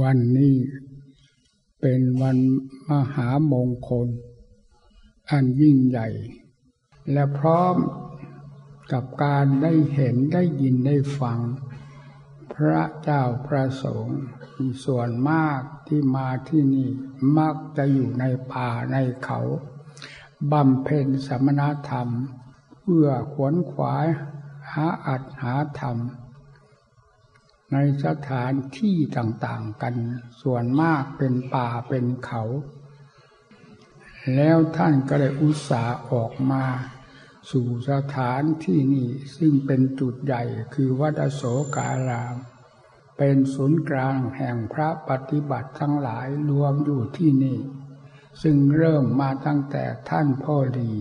วันนี้เป็นวันมหามงคล อันยิ่งใหญ่ และพร้อมกับการได้เห็นได้ยินได้ฟัง พระเจ้าพระสงฆ์มีส่วนมากที่มาที่นี่มักจะอยู่ในป่าในเขาบำเพ็ญสมณธรรม เพื่อขวนขวายหาอัดหาธรรม ในสถานที่ต่างๆกัน ส่วนมากเป็นป่าเป็นเขา แล้วท่านก็ได้อุตส่าห์ออกมา สู่สถานที่นี้ซึ่งเป็นจุดใหญ่คือวัดโสการาม เป็นศูนย์กลางแห่งพระปฏิบัติทั้งหลายรวมอยู่ที่นี่ ซึ่งเริ่มมาตั้งแต่ท่านพ่อดี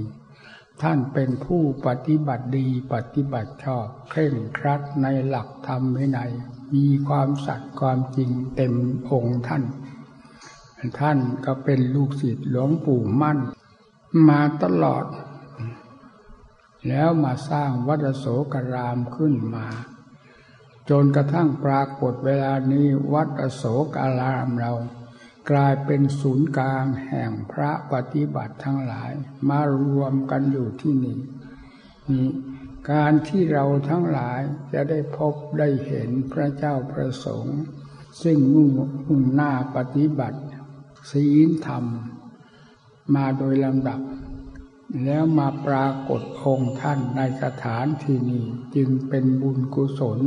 ท่านเป็นผู้ปฏิบัติดีปฏิบัติชอบเคร่งครัดในหลักธรรมวินัย มีความสัตย์ความจริงเต็มองค์ท่าน ท่านก็เป็นลูกศิษย์หลวงปู่มั่น มาตลอด แล้วมาสร้างวัดโสกรามขึ้นมา จนกระทั่งปรากฏเวลานี้วัดอโศกรามเรา กลายเป็นศูนย์กลางแห่งพระปฏิบัติทั้งหลาย มารวมกันอยู่ที่นี่นี่ การที่เราทั้งหลายจะได้พบได้เห็นพระเจ้าประสงค์ ซึ่งมุ่งมุ่งหน้าปฏิบัติศีลธรรม มาโดยลำดับ แล้วมาปรากฏองค์ท่านในสถานที่นี้จึงเป็นบุญกุศล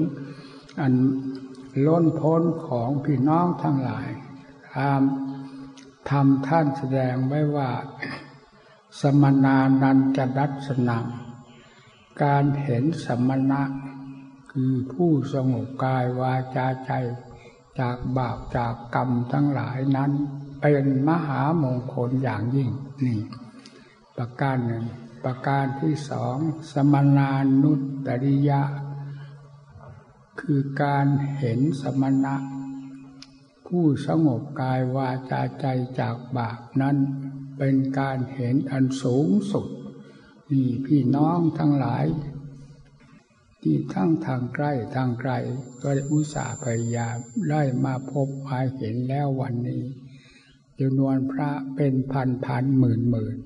อันล้นพ้นของพี่น้องทั้งหลายตามทำท่านแสดงไว้ว่า สมนานันจะดัชนัง การเห็นสมณะ คือผู้สงบกายวาจาใจจากบาปจากกรรมทั้งหลายนั้น เป็นมหามงคลอย่างยิ่งนี่ประการหนึ่ง ประการที่สองสมนานุตริยะ คือการเห็นสมณะ ผู้สงบกายวาจาใจจากบาปนั้น เป็นการเห็นอันสูงสุด นี่พี่น้องทั้งหลาย ที่ทั้งทางใกล้ทางไกล ก็ได้อุตส่าห์พยายามได้มาพบมาเห็นแล้ววันนี้จำนวนพระเป็นพันพันหมื่นหมื่น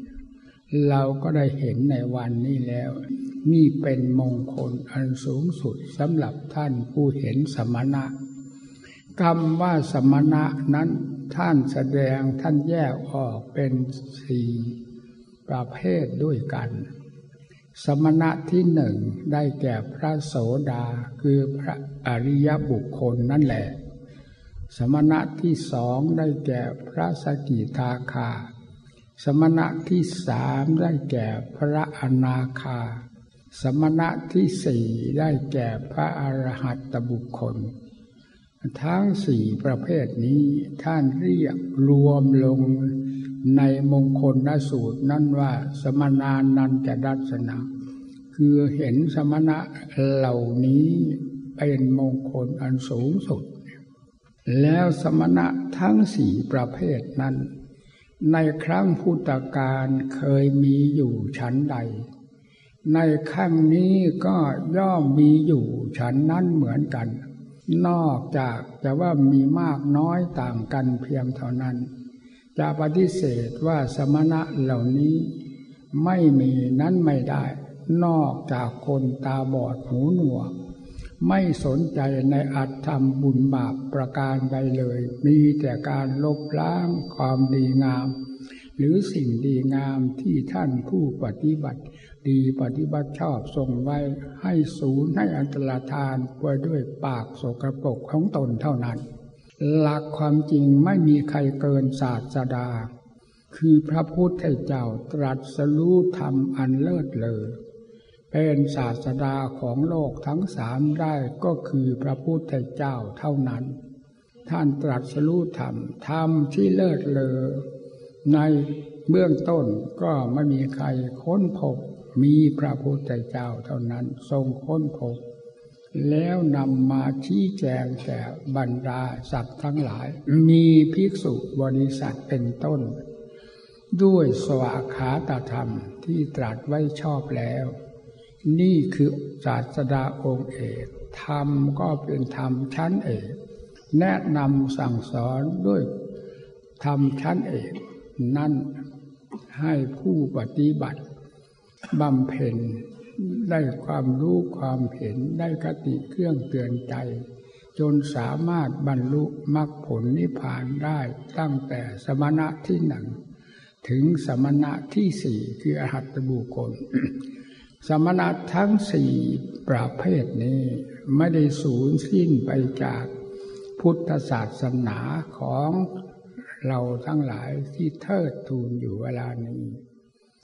เราก็ได้เห็นในวันนี้แล้ว นี่เป็นมงคลอันสูงสุดสำหรับท่านผู้เห็นสมณะคำว่าสมณะนั้นท่านแสดงท่านแยกออกเป็นสี่ประเภทด้วยกัน สมณะที่หนึ่งได้แก่พระโสดาคือพระอริยบุคคลนั่นแหละ สมณะที่สองได้แก่พระสกิทาคา สมณะที่สามได้แก่พระอนาคา สมณะที่สี่ได้แก่พระอรหัตบุคคล ทั้งสี่ประเภทนี้ท่านเรียกรวมลง ในมงคลนสูตรนั้นว่าสมณานันจะดัชนะคือเห็นสมณะเหล่านี้เป็นมงคลอันสูงสุด แล้วสมณะทั้งสี่ประเภทนั้น ในครั้งพุทธกาลเคยมีอยู่ชั้นใด ในครั้งนี้ก็ย่อมมีอยู่ชั้นนั้นเหมือนกัน นอกจากจะว่ามีมากน้อยต่างกันเพียงเท่านั้น จะปฏิเสธว่าสมณะเหล่านี้ไม่มีนั้นไม่ได้ นอกจากคนตาบอดหูหนวก ไม่สนใจในอัตธรรมบุญบาปประการใดเลย มีแต่การลบล้างความดีงาม หรือสิ่งดีงามที่ท่านผู้ปฏิบัติ ดีปฏิบัติชอบทรงไว้ให้ศูนย์ให้อันตรธานไว้ด้วยปากโสกรปรกของตนเท่านั้น หลักความจริงไม่มีใครเกินศาสดา คือพระพุทธเจ้าตรัสรู้ธรรมอันเลิศเลอเป็นศาสดาของโลกทั้งสามได้ก็คือพระพุทธเจ้าเท่านั้น ท่านตรัสรู้ธรรมธรรมที่เลิศเลอในเบื้องต้นก็ไม่มีใครค้นพบมีพระพุทธเจ้าเท่านั้นทรงค้นพบ แล้วนำมาชี้แจงแก่บรรดาสัตว์ทั้งหลาย มีภิกษุบริษัทเป็นต้น ด้วยสวาขาตธรรมที่ตรัสไว้ชอบแล้ว นี่คือศาสดาองค์เอกธรรมก็เป็นธรรมชั้นเอกแนะนำสั่งสอนด้วยทำชั้นเอกนั่นให้ผู้ปฏิบัติบำเพ็ญ ได้ความรู้ความเห็นได้คติเครื่องเตือนใจ จนสามารถบรรลุมรรคผลนิพพานได้ตั้งแต่สมณะที่หนึ่งถึงสมณะที่สี่คืออหัตบุคคล สมณะทั้งสี่ประเภทนี้ไม่ได้สูญสิ้นไปจากพุทธศาสนาของเราทั้งหลายที่เทิดทูนอยู่เวลานี้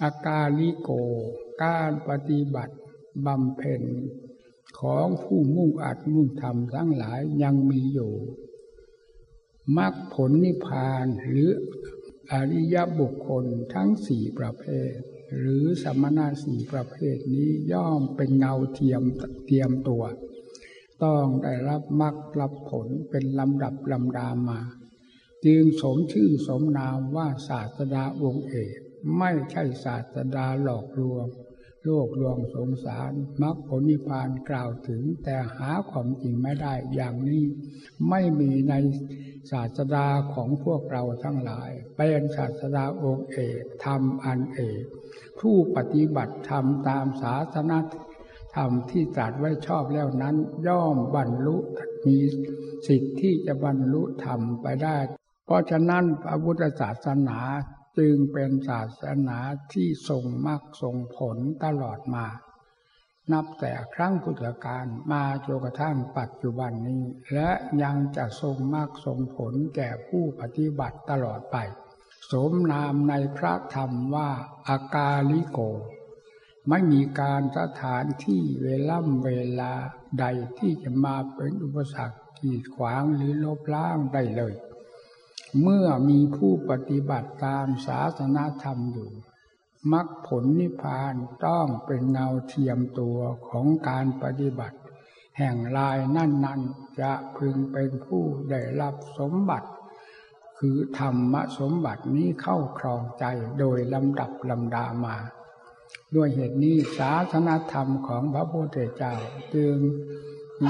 อากาลิโก การปฏิบัติบำเพ็ญของผู้มุ่งอัดมุ่งทำทั้งหลายยังมีอยู่มรรคผลนิพพานหรืออริยบุคคลทั้งสี่ประเภท หรือสมณะสี่ประเภทนี้ย่อมเป็นเงาเทียมเทียมตัว ต้องได้รับมรรครับผลเป็นลำดับลำดามา จึงสมชื่อสมนามว่าศาสดาองค์เอก ไม่ใช่ศาสดาหลอกลวง โลกลวงสงสารมรรคผลนิพพานกล่าวถึง แต่หาความจริงไม่ได้อย่างนี้ ไม่มีในศาสดาของพวกเราทั้งหลาย เป็นศาสดาองค์เอกธรรมอันเอก ผู้ปฏิบัติธรรมตามศาสนาธรรมที่ตรัสไว้ชอบแล้วนั้น ย่อมบรรลุมีสิทธิ์ที่จะบรรลุธรรมไปได้ เพราะฉะนั้นพระพุทธศาสนา จึงเป็นศาสนาที่ทรงมรรคทรงผลตลอดมา นับแต่ครั้งพุทธกาลมาจนกระทั่งปัจจุบันนี้ และยังจะทรงมรรคทรงผลแก่ผู้ปฏิบัติตลอดไป สมนามในพระธรรมว่าอากาลิโก ไม่มีการสถานที่เวล่ำเวลาใดที่จะมาเป็นอุปสรรคกีดขวางหรือลบล้างได้เลย เมื่อมีผู้ปฏิบัติตามศาสนาธรรมอยู่มรรคผลนิพพานต้องเป็นเงาเทียมตัวของการปฏิบัติ แห่งลายนั่นนั้นจะพึงเป็นผู้ได้รับสมบัติ คือธรรมสมบัตินี้เข้าครองใจโดยลำดับลำดามา ด้วยเหตุนี้ศาสนาธรรมของพระพุทธเจ้าจึง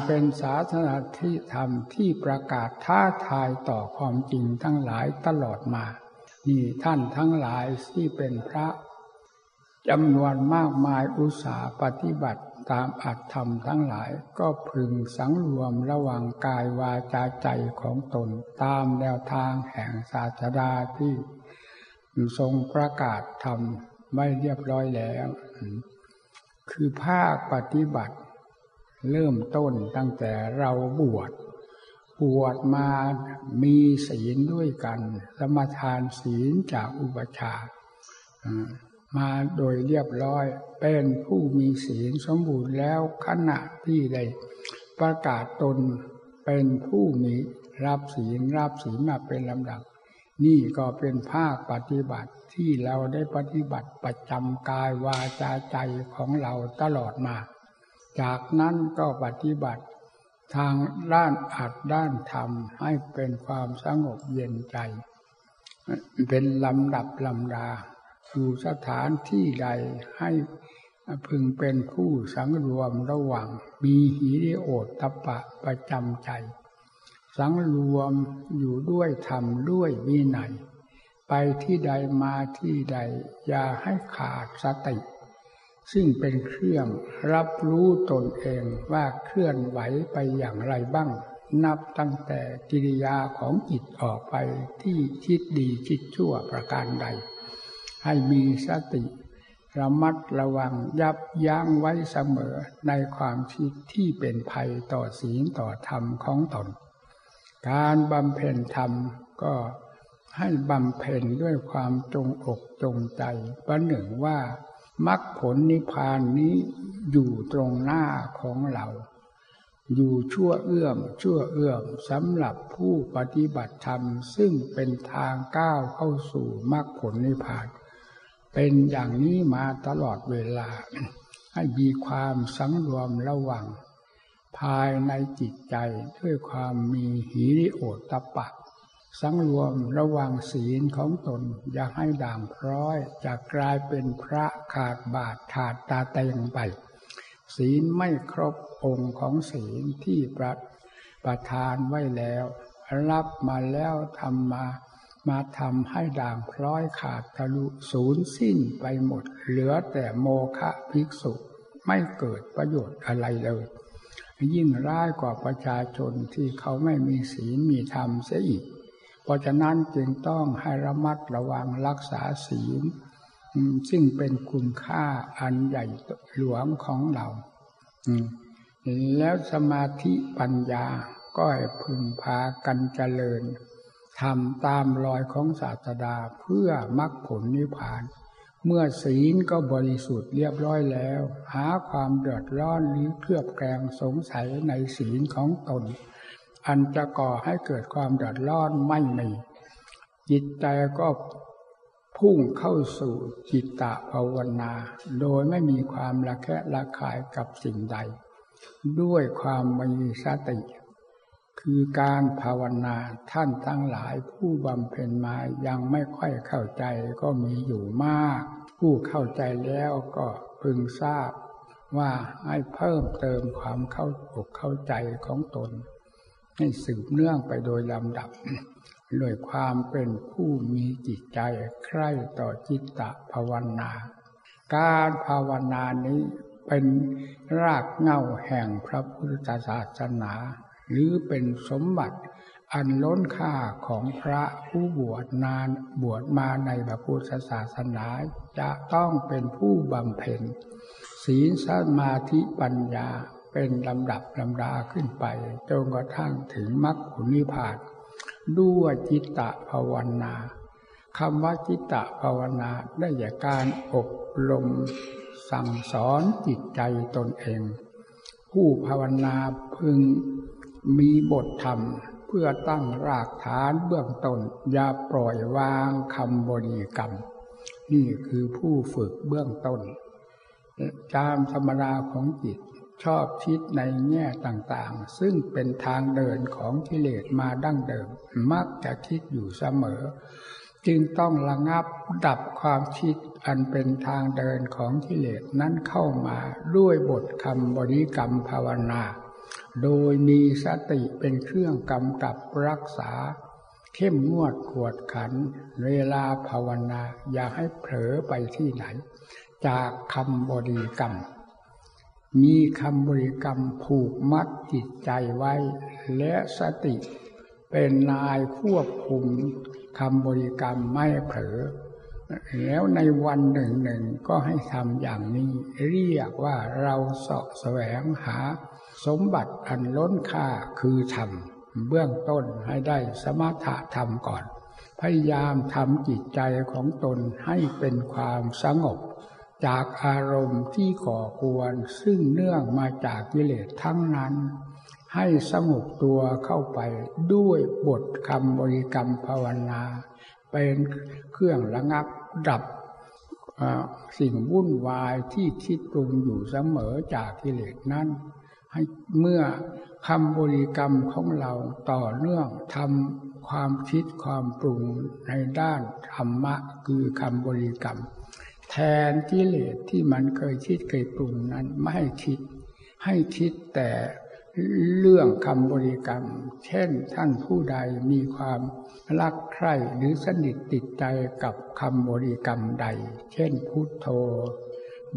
เป็นศาสนาที่ธรรมที่ประกาศท้าทายต่อความจริงทั้งหลายตลอดมา นี่ท่านทั้งหลายที่เป็นพระจำนวนมากมายอุตสาหปฏิบัติตามอัตธรรมทั้งหลายก็พึงสังรวมระวังกายวาจาใจของตนตามแนวทางแห่งศาสดาที่ทรงประกาศธรรมไม่เรียบร้อยแล้ว คือภาคปฏิบัติ เริ่มต้นตั้งแต่เราบวชบวชมามีศีลด้วยกัน สมทานศีลจากอุปชามาโดยเรียบร้อย เป็นผู้มีศีลสมบูรณ์แล้วขณะที่ได้ประกาศตนเป็นผู้มีรับศีลรับศีลมาเป็นลำดับ นี่ก็เป็นภาคปฏิบัติที่เราได้ปฏิบัติประจำกายวาจาใจของเราตลอดมา จากนั้นก็ปฏิบัติทางด้านอัดด้านธรรมให้เป็นความสงบเย็นใจ เป็นลำดับลำดา อยู่สถานที่ใดให้พึงเป็นผู้สังรวมระหว่าง มีหิริโอตตปะประจำใจ สังรวมอยู่ด้วยธรรมด้วยวินัย ไปที่ใดมาที่ใด อย่าให้ขาดสติ ซึ่งเป็นเครื่องรับรู้ตนเองว่าเคลื่อนไหวไปอย่างไรบ้าง นับตั้งแต่กิริยาของจิตออกไปที่คิดดีคิดชั่วประการใด ให้มีสติระมัดระวังยับยั้งไว้เสมอในความคิดที่เป็นภัยต่อศีลต่อธรรมของตน การบำเพ็ญธรรมก็ให้บำเพ็ญด้วยความจงอกจงใจประหนึ่งว่า มรรคผลนิพพานนี้อยู่ตรงหน้าของเรา อยู่ชั่วเอื้อมชั่วเอื้อมสำหรับผู้ปฏิบัติธรรม ซึ่งเป็นทางก้าวเข้าสู่มรรคผลนิพพาน เป็นอย่างนี้มาตลอดเวลา ให้มีความสังรวมระวัง ภายในจิตใจด้วยความมีหิริโอตตะปะ สังรวมระวังศีลของตน อย่าให้ด่างพร้อยจะกลายเป็นพระขาดบาทขาดตาเตงไป ศีลไม่ครบองค์ของศีลที่ประประทานไว้แล้ว รับมาแล้วทำมามาทำให้ด่างพร้อยขาดทะลุศูนย์สิ้นไปหมด เหลือแต่โมฆะภิกษุไม่เกิดประโยชน์อะไรเลย ยิ่งร้ายกว่าประชาชนที่เขาไม่มีศีลมีธรรมเสียอีก ราะฉะนั้นจึงต้องให้ระมัดระวังรักษาศีลซึ่งเป็นคุณค่าอันใหญ่หลวงของเราแล้วสมาธิปัญญาก็ให้พึงพากันเจริญทำตามรอยของศาสดาเพื่อมรรคผลนิพพาน เมื่อศีลก็บริสุทธิ์เรียบร้อยแล้ว หาความเดือดร้อนหรือเครือบแคลงสงสัยในศีลของตน อันจะก่อให้เกิดความเดือดร้อนไม่มีจิตใจก็พุ่งเข้าสู่จิตตะภาวนา โดยไม่มีความละแคะละคายกับสิ่งใด ด้วยความมีสติ คือการภาวนาท่านทั้งหลายผู้บำเพ็ญมายังไม่ค่อยเข้าใจก็มีอยู่มาก ผู้เข้าใจแล้วก็พึงทราบว่าให้เพิ่มเติมความเข้าอกเข้าใจของตน ให้สืบเนื่องไปโดยลำดับด้วยความเป็นผู้มีจิตใจใคร่ต่อจิตตภาวนา การภาวนานี้เป็นรากเงาแห่งพระพุทธศาสนา หรือเป็นสมบัติอันล้นค่าของพระผู้บวชนานบวชมาในพระพุทธศาสนาจะต้องเป็นผู้บำเพ็ญศีลสมาธิปัญญา เป็นลำดับลำดาขึ้นไปจนกระทั่งถึงมรรคผลนิพพานด้วยจิตตะภาวนาคำว่าจิตตะภาวนาได้แก่การอบรมสั่งสอนจิตใจตนเอง ผู้ภาวนาพึงมีบทธรรมเพื่อตั้งรากฐานเบื้องต้นอย่าปล่อยวางคำบริกรรม นี่คือผู้ฝึกเบื้องต้นจามธรรมดาของจิต ชอบคิดในแง่ต่างๆ ซึ่งเป็นทางเดินของกิเลสมาดั้งเดิม มักจะคิดอยู่เสมอ จึงต้องระงับดับความคิดอันเป็นทางเดินของกิเลสนั้นเข้ามาด้วยบทคำบริกรรมภาวนา โดยมีสติเป็นเครื่องกำกับรักษา เข้มงวดขวดขัน เวลาภาวนาอย่าให้เผลอไปที่ไหน จากคำบริกรรม มีคำบริกรรมผูกมัดจิตใจไว้ และสติเป็นนายควบคุมคำบริกรรมไม่เผลอแล้วในวันหนึ่งหนึ่งก็ให้ทำอย่างนี้ เรียกว่าเราเสาะแสวงหา สมบัติอันล้นค่าคือธรรมเบื้องต้นให้ได้สมถะธรรมก่อน พยายามทำจิตใจของตนให้เป็นความสงบ จากอารมณ์ที่ก่อควรซึ่งเนื่องมาจากกิเลสทั้งนั้น ให้สงบตัวเข้าไปด้วยบทคำบริกรรมภาวนา เป็นเครื่องระงับดับสิ่งวุ่นวายที่คิดปรุงอยู่เสมอจากกิเลสนั้น ให้เมื่อคำบริกรรมของเราต่อเนื่องทำความคิดความปรุงในด้านธรรมะคือคำบริกรรม แทนกิเลสที่มันเคยคิดเคยปรุงนั้นไม่ให้คิด ให้คิดแต่เรื่องคำบริกรรม เช่นท่านผู้ใดมีความรักใคร่หรือสนิทติดใจกับคำบริกรรมใด เช่นพุทโธ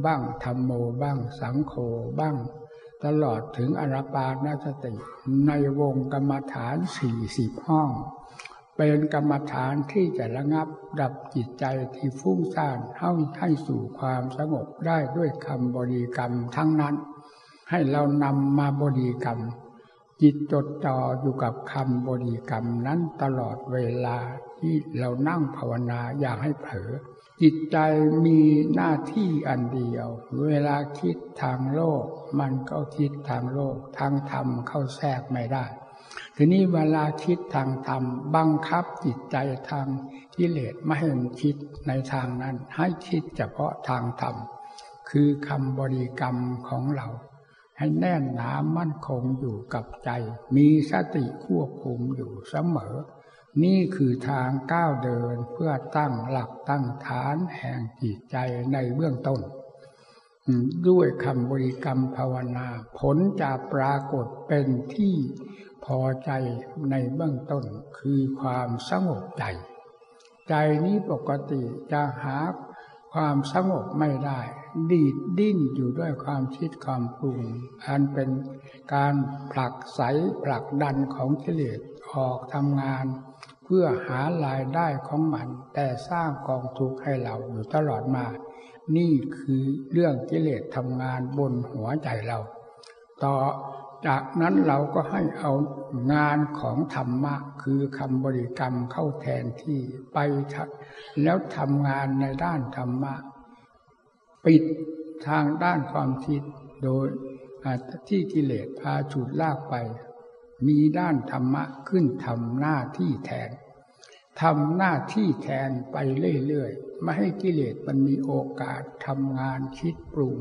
บ้างธรรมโมบ้างสังโฆบ้าง ตลอดถึงอรปานาสติ ในวงกรรมฐานสี่สิบห้อง เป็นกรรมฐานที่จะระงับดับจิตใจที่ฟุ้งซ่านให้ให้สู่ความสงบได้ด้วยคำบริกรรมทั้งนั้น ให้เรานำมาบริกรรม จิตจดจ่ออยู่กับคำบริกรรมนั้นตลอดเวลาที่เรานั่งภาวนาอย่าให้เผลอจิตใจมีหน้าที่อันเดียว เวลาคิดทางโลก มันก็คิดทางโลก ทางธรรมเข้าแทรกไม่ได้ ทีนี้เวลาคิดทางธรรมบังคับจิตใจทางกิเลสไม่ให้มันคิดในทางนั้น ให้คิดเฉพาะทางธรรมคือคำบริกรรมของเรา ให้แน่นหนามั่นคงอยู่กับใจ มีสติควบคุมอยู่เสมอ นี่คือทางก้าวเดินเพื่อตั้งหลักตั้งฐานแห่งจิตใจในเบื้องต้น ด้วยคำบริกรรมภาวนา ผลจะปรากฏเป็นที่พอใจในเบื้องต้นคือความสงบใจ ใจนี้ปกติจะหาความสงบไม่ได้ ดีดดิ้นอยู่ด้วยความคิดความปรุง อันเป็นการผลักใสผลักดันของกิเลสออกทำงาน เพื่อหารายได้ของมัน แต่สร้างกองทุกข์ให้เราอยู่ตลอดมา นี่คือเรื่องกิเลสทำงานบนหัวใจเรา ต่อจากนั้นเราก็ให้เอางานของธรรมะ คือคำบริกรรมเข้าแทนที่ไป แล้วทำงานในด้านธรรมะ ปิดทางด้านความคิดโดยที่กิเลสพาฉุดลากไป มีด้านธรรมะขึ้นทำหน้าที่แทนทำหน้าที่แทนไปเรื่อยๆ ไม่ให้กิเลสมันมีโอกาสทำงานคิดปรุง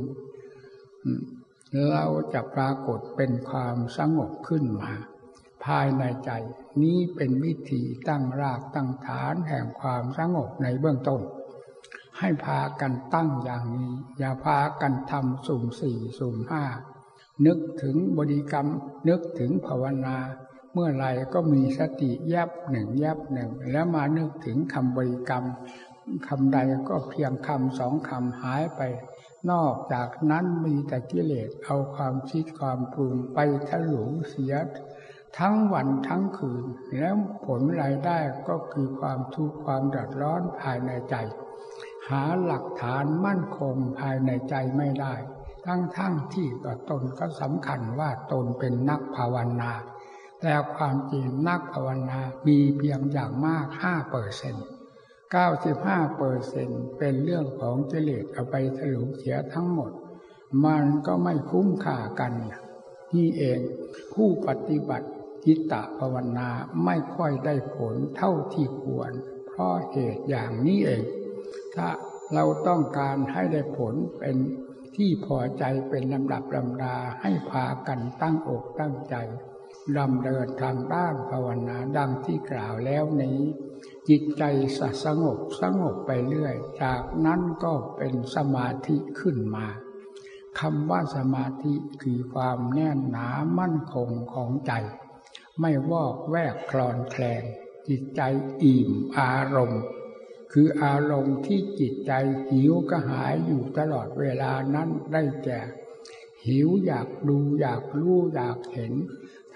เราจะปรากฏเป็นความสงบขึ้นมา ภายในใจนี้เป็นวิธีตั้งรากตั้งฐานแห่งความสงบในเบื้องต้น ให้พากันตั้งอย่างนี้ อย่าพากันทำสุ่มสี่สุ่มห้านึกถึงบริกรรม นึกถึงภาวนา เมื่อไรก็มีสติแยบหนึ่งแยบหนึ่ง แล้วมานึกถึงคำบริกรรม คำใดก็เพียงคำสองคำหายไป นอกจากนั้นมีแต่กิเลสเอาความคิดความปรุงไปทะลุเสีย ทั้งวันทั้งคืน แล้วผลรายได้ก็คือความทุกข์ความเดือดร้อนภายในใจ หาหลักฐานมั่นคงภายในใจไม่ได้ ทั้งทั้งที่ก็ตนก็สำคัญว่าตนเป็นนักภาวนาแต่ความจริงนักภาวนามีเพียงอย่างมากห้าเปอร์เซ็นต์ 95เปอร์เซ็นเป็นเรื่องของเจเลตเอาไปถลุงเสียทั้งหมด มันก็ไม่คุ้มค่ากันนี่เองผู้ปฏิบัติจิตตภาวนาไม่ค่อยได้ผลเท่าที่ควร เพราะเหตุอย่างนี้เอง ถ้าเราต้องการให้ได้ผลเป็นที่พอใจเป็นลำดับลำดาให้พากันตั้งอกตั้งใจดำเดินทางด้านภาวนาดังที่กล่าวแล้วนี้ จิตใจสงบสงบไปเรื่อย จากนั้นก็เป็นสมาธิขึ้นมาคำว่าสมาธิคือความแน่นหนามั่นคงของใจ ไม่วอกแวกคลอนแคลนจิตใจอิ่มอารมณ์ คืออารมณ์ที่จิตใจหิวกระหายอยู่ตลอดเวลานั้นได้แก่ หิวอยากดูอยากรู้อยากเห็น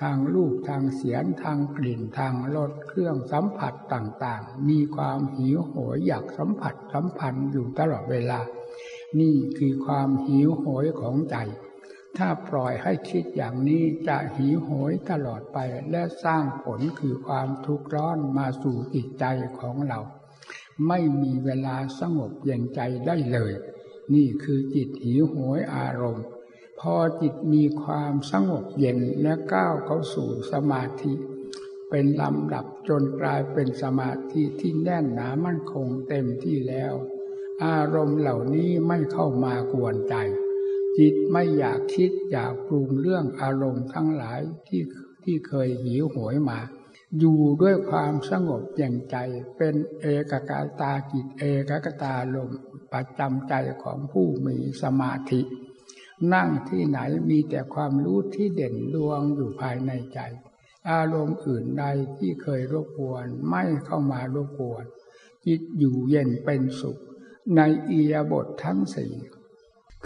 ทางรูปทางเสียงทางกลิ่นทางรสเครื่องสัมผัสต่างๆ มีความหิวโหยอยากสัมผัสสัมพันธ์อยู่ตลอดเวลา นี่คือความหิวโหยของใจ ถ้าปล่อยให้คิดอย่างนี้จะหิวโหยตลอดไปและสร้างผลคือความทุกข์ร้อนมาสู่จิตใจของเรา ไม่มีเวลาสงบเย็นใจได้เลย นี่คือจิตหิวโหยอารมณ์ พอจิตมีความสงบเย็นและก้าวเข้าสู่สมาธิ เป็นลำดับจนกลายเป็นสมาธิที่แน่นหนามั่นคงเต็มที่แล้ว อารมณ์เหล่านี้ไม่เข้ามากวนใจ จิตไม่อยากคิดอยากปรุงเรื่องอารมณ์ทั้งหลายที่ที่เคยหิวโหยมา อยู่ด้วยความสงบเย็นใจเป็นเอกกาตาจิตเอกกตาลมประจำใจของผู้มีสมาธิ นั่งที่ไหนมีแต่ความรู้ที่เด่นดวงอยู่ภายในใจ อารมณ์อื่นใดที่เคยรบกวนไม่เข้ามารบกวนจิตอยู่เย็นเป็นสุข ในอียบททั้งสี่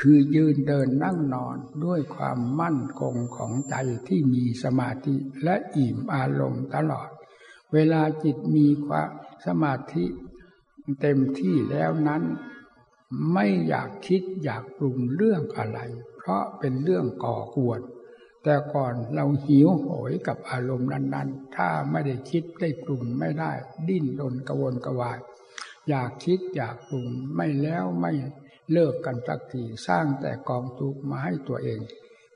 คือยืนเดินนั่งนอนด้วยความมั่นคงของใจที่มีสมาธิและอิ่มอารมณ์ตลอด เวลาจิตมีความสมาธิเต็มที่แล้วนั้น ไม่อยากคิดอยากปรุงเรื่องอะไร เพราะเป็นเรื่องก่อกวนแต่ก่อนเราหิวโหยกับอารมณ์นั้น ๆ ถ้าไม่ได้คิดได้ปรุงไม่ได้ ดิ้นรนกระวนกระวาย อยากคิดอยากปรุงไม่แล้วไม่เลิกกันสักทีสร้างแต่กองทุกมาให้ตัวเอง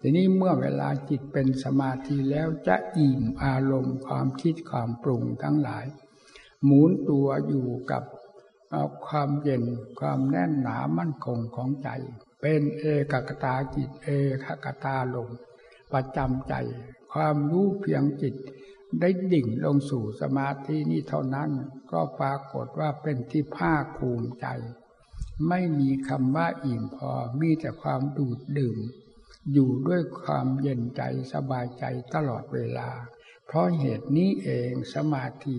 ทีนี้เมื่อเวลาจิตเป็นสมาธิแล้วจะอิ่มอารมณ์ความคิดความปรุงทั้งหลาย หมุนตัวอยู่กับ เอาความเย็นความแน่นหนามั่นคงของใจ เป็นเอกกตาจิตเอกกตาลงประจำใจ ความรู้เพียงจิต ได้ดิ่งลงสู่สมาธินี้เท่านั้น ก็ปรากฏว่าเป็นที่ภาคภูมิใจ ไม่มีคำว่าอิ่มพอมีแต่ความดูดดื่ม อยู่ด้วยความเย็นใจสบายใจตลอดเวลา เพราะเหตุนี้เองสมาธิ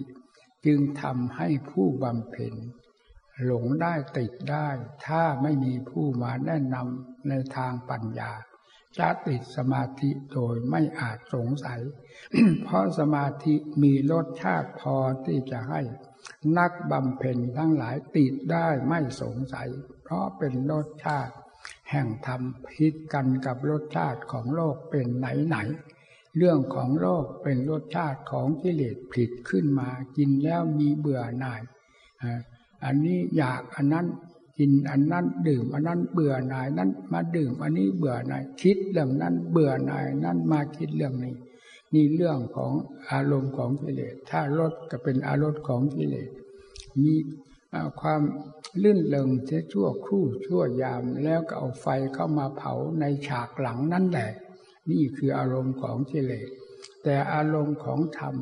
จึงทำให้ผู้บำเพ็ญ หลงได้ติดได้ ถ้าไม่มีผู้มาแนะนำในทางปัญญา จะติดสมาธิโดยไม่อาจสงสัย เพราะสมาธิมีรสชาติพอที่จะให้ นักบำเพ็ญทั้งหลายติดได้ไม่สงสัย เพราะเป็นรสชาติ แห่งธรรมพิดกันกับรสชาติของโลกเป็นไหนไหนเรื่องของโลกเป็นรสชาติของกิเลสผิดขึ้นมากินแล้วมีเบื่อหน่าย อันนี้อยากอันนั้นกินอันนั้นดื่มอันนั้นเบื่อหน่ายนั้นมาดื่มอันนี้เบื่อหน่ายคิดเรื่องนั้นเบื่อหน่ายนั้นมาคิดเรื่องนี้ นี่เรื่องของอารมณ์ของกิเลสถ้ารสก็เป็นอารมณ์ของกิเลสมีความลื่นเลงเสียชั่วครู่ชั่วยามแล้วก็เอาไฟเข้ามาเผาในฉากหลังนั่นแหละ นี่คืออารมณ์ของกิเลสแต่อารมณ์ของธรรม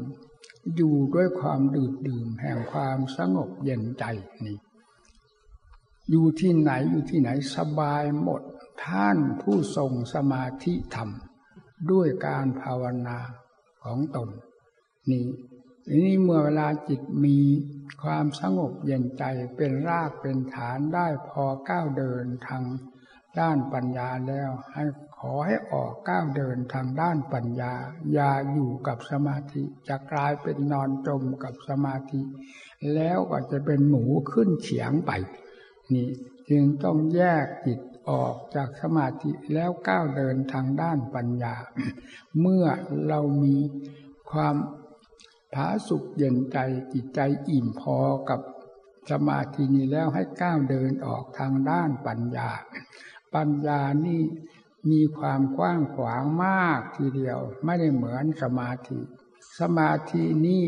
อยู่ด้วยความดื่มดื่มแห่งความสงบเย็นใจนี่ อยู่ที่ไหนอยู่ที่ไหนสบายหมด ท่านผู้ทรงสมาธิธรรม ด้วยการภาวนาของตน นี่นี่เมื่อเวลาจิตมีความสงบเย็นใจเป็นรากเป็นฐานได้พอก้าวเดินทาง ด้านปัญญาแล้วให้ขอให้ออกก้าวเดินทางด้านปัญญา อย่าอยู่กับสมาธิจะกลายเป็นนอนจมกับสมาธิ แล้วก็จะเป็นหมูขึ้นเฉียงไป นี่จึงต้องแยกจิตออกจากสมาธิแล้วก้าวเดินทางด้านปัญญา เมื่อเรามีความผาสุขเย็นใจจิตใจอิ่มพอกับสมาธินี้แล้วให้ก้าวเดินออกทางด้านปัญญา ปัญญานี่มีความกว้างขวางมากทีเดียว ไม่ได้เหมือนสมาธิ สมาธินี้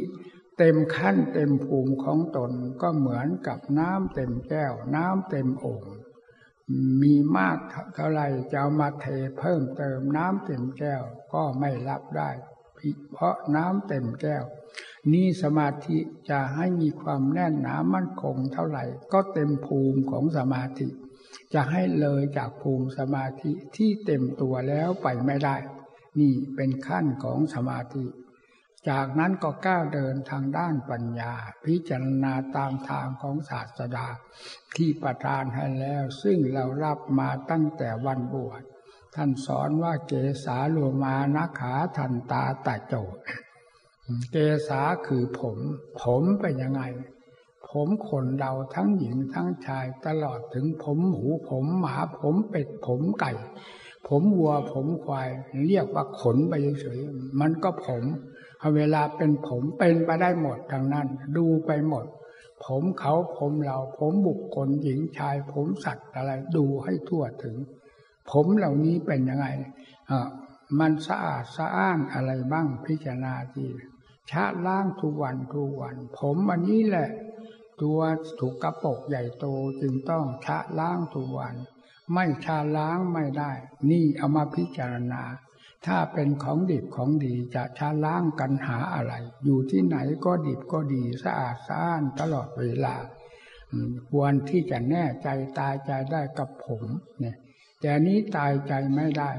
เต็มขั้นเต็มภูมิของตนก็เหมือนกับน้ำเต็มแก้ว น้ำเต็มโอ่งมีมากเท่าไรจะเอามาเทเพิ่มเติมน้ำเต็มแก้วก็ไม่รับได้ เพราะน้ำเต็มแก้ว นี่สมาธิจะให้มีความแน่นหนามั่นคงเท่าไหร่ ก็เต็มภูมิของสมาธิ จะให้เลยจากภูมิสมาธิที่เต็มตัวแล้วไปไม่ได้ นี่เป็นขั้นของสมาธิ จากนั้นก็ก้าวเดินทางด้านปัญญา พิจารณาตามทางของศาสดา ที่ประทานให้แล้ว ซึ่งเรารับมาตั้งแต่วันบวชท่านสอนว่าเกสาโลมานขาทันตาตาโจเกสาคือผม ผมเป็นยังไง ผมขนเราทั้งหญิงทั้งชายตลอดถึงผมหมูผมหมาผมเป็ดผมไก่ ผมวัวผมควาย เรียกว่าขนไปเฉยๆมันก็ผมเวลาเป็นผมเป็นไปได้หมดทางนั้น ดูไปหมด ผมเขาผมเราผมบุคคลหญิงชาย ผมสัตว์อะไรดูให้ทั่วถึง ผมเหล่านี้เป็นยังไงอ่ามันสะอาดสะอ้านอะไรบ้างพิจารณาทีชะล้างทุกวันทุกวัน ผมอันนี้แหละ ตัวถูกกระปกใหญ่โตจึงต้องชะล้างทุกวัน ไม่ชาล้างไม่ได้ นี่เอามาพิจารณา ถ้าเป็นของดิบของดีจะชาล้างกันหาอะไร อยู่ที่ไหนก็ดิบก็ดีสะอาดสะอ้านตลอดเวลา ควรที่จะแน่ใจตายใจได้กับผมเนี่ยแต่นี้ตายใจไม่ได้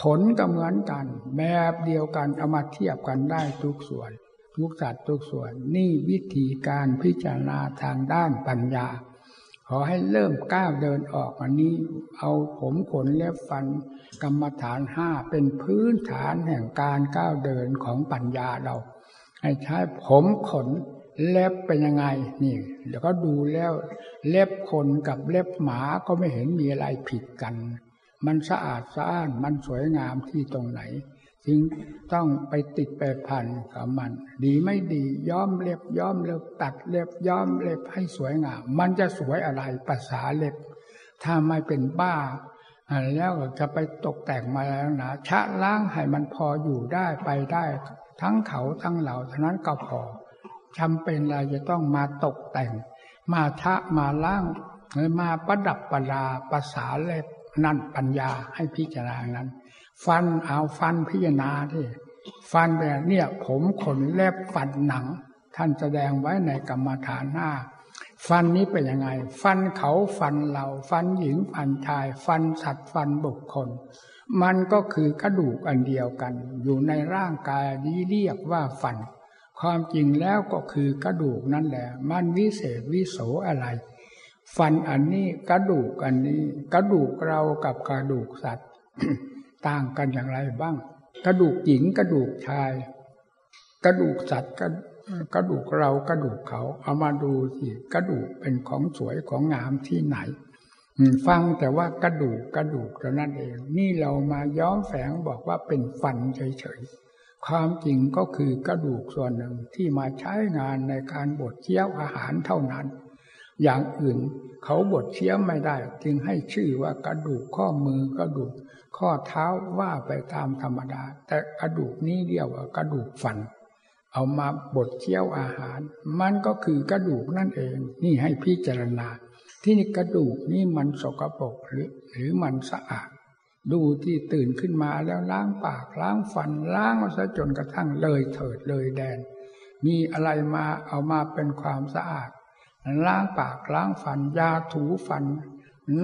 ขนก็เหมือนกัน แบบเดียวกันเอามาเทียบกันได้ทุกส่วน ทุกสัตว์ทุกส่วน นี่วิธีการพิจารณาทางด้านปัญญา ขอให้เริ่มก้าวเดินออกอันนี้ เอาผมขนเล็บฟันกรรมฐานห้าเป็นพื้นฐานแห่งการก้าวเดินของปัญญาเรา ให้ใช้ผมขนเล็บเป็นยังไงนี่เดี๋ยวก็ดูแล้วเล็บคนกับเล็บหมาก็ไม่เห็นมีอะไรผิดกัน มันสะอาดสะอ้านมันสวยงามที่ตรงไหน จึงต้องไปติดไปพันกับมัน ดีไม่ดีย้อมเล็บย้อมเล็บตัดเล็บย้อมเล็บให้สวยงาม มันจะสวยอะไรภาษาเล็บ ถ้าไม่เป็นบ้าแล้วจะไปตกแต่งมาแล้วนะชะล้างให้มันพออยู่ได้ไปได้ ทั้งเขาทั้งเหล่าเท่านั้นก็พอจำเป็นอะไรจะต้องมาตกแต่ง มาทะมาล้างมาประดับประดาภาษาเล็บนั่นปัญญาให้พิจารณานั้น ฟันเอาฟันพิจารณาที่ฟันแบบเนี่ย ผมขนเล็บฟันหนัง ท่านแสดงไว้ในกรรมฐานหน้า ฟันนี้เป็นยังไง ฟันเขาฟันเรา ฟันหญิงฟันชาย ฟันสัตว์ฟันบุคคล มันก็คือกระดูกอันเดียวกัน อยู่ในร่างกายนี้เรียกว่าฟัน ความจริงแล้วก็คือกระดูกนั่นแหละ มันวิเศษวิโสอะไร ฟันอันนี้กระดูกอันนี้ กระดูกเรากับกระดูกสัตว์ ต่างกันอย่างไรบ้าง กระดูกหญิงกระดูกชาย กระดูกสัตว์กระดูกเรากระดูกเขาเอามาดูสิกระดูกเป็นของสวยของงามที่ไหนฟังแต่ว่ากระดูกกระดูกเท่านั้นเอง นี่เรามาย้อมแฝงบอกว่าเป็นฟันเฉยๆความจริงก็คือกระดูกส่วนหนึ่งที่มาใช้งานในการบดเคี้ยวอาหารเท่านั้น อย่างอื่นเขาบดเคี้ยวไม่ได้ จึงให้ชื่อว่ากระดูกข้อมือกระดูก ข้อเท้าว่าไปตามธรรมดา แต่กระดูกนี้เรียกว่ากระดูกฟัน เอามาบดเคี้ยวอาหาร มันก็คือกระดูกนั่นเอง นี่ให้พิจารณา ที่นี่กระดูกนี่มันสกปรกหรือ หรือมันสะอาด ดูที่ตื่นขึ้นมาแล้วล้างปากล้างฟันล้างซะจนกระทั่งเลยเถิดเลยแดน มีอะไรมาเอามาเป็นความสะอาดล้างปากล้างฟันยาถูฟัน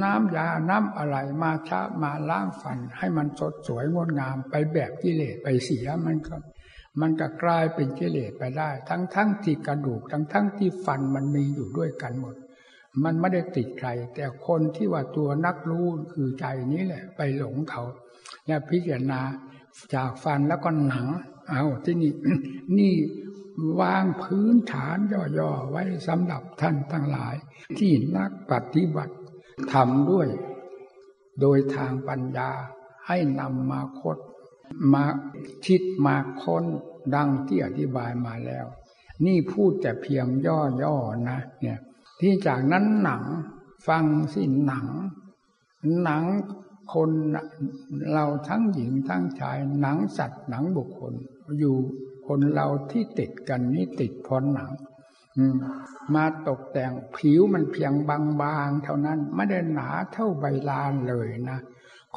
น้ำยาน้ำอะไรมาชะมาล้างฟัน ให้มันสดสวยงดงามไปแบบกิเลสไปเสียมันก็ มันก็กลายเป็นกิเลสไปได้ ทั้งทั้งที่กระดูกทั้งทั้งที่ฟันมันมีอยู่ด้วยกันหมด มันไม่ได้ติดใคร แต่คนที่ว่าตัวนักรู้คือใจนี้แหละ ไปหลงเขา และพิจารณาจากฟันแล้วก็หนัง เอาที่นี่นี่วางพื้นฐานย่อๆไว้สำหรับท่านทั้งหลาย ที่นักปฏิบัติ ทำด้วย โดยทางปัญญาให้นำมาคดมาคิดมาค้นดังที่อธิบายมาแล้ว นี่พูดแต่เพียงย่อๆนะ เนี่ย ที่จากนั้นหนังฟังสิหนัง หนังคนเราทั้งหญิงทั้งชาย หนังสัตว์หนังบุคคล อยู่คนเราที่ติดกันนี่ติดพรหนัง มาตกแต่งผิวมันเพียงบางๆเท่านั้นไม่ได้หนาเท่าใบลานเลยนะ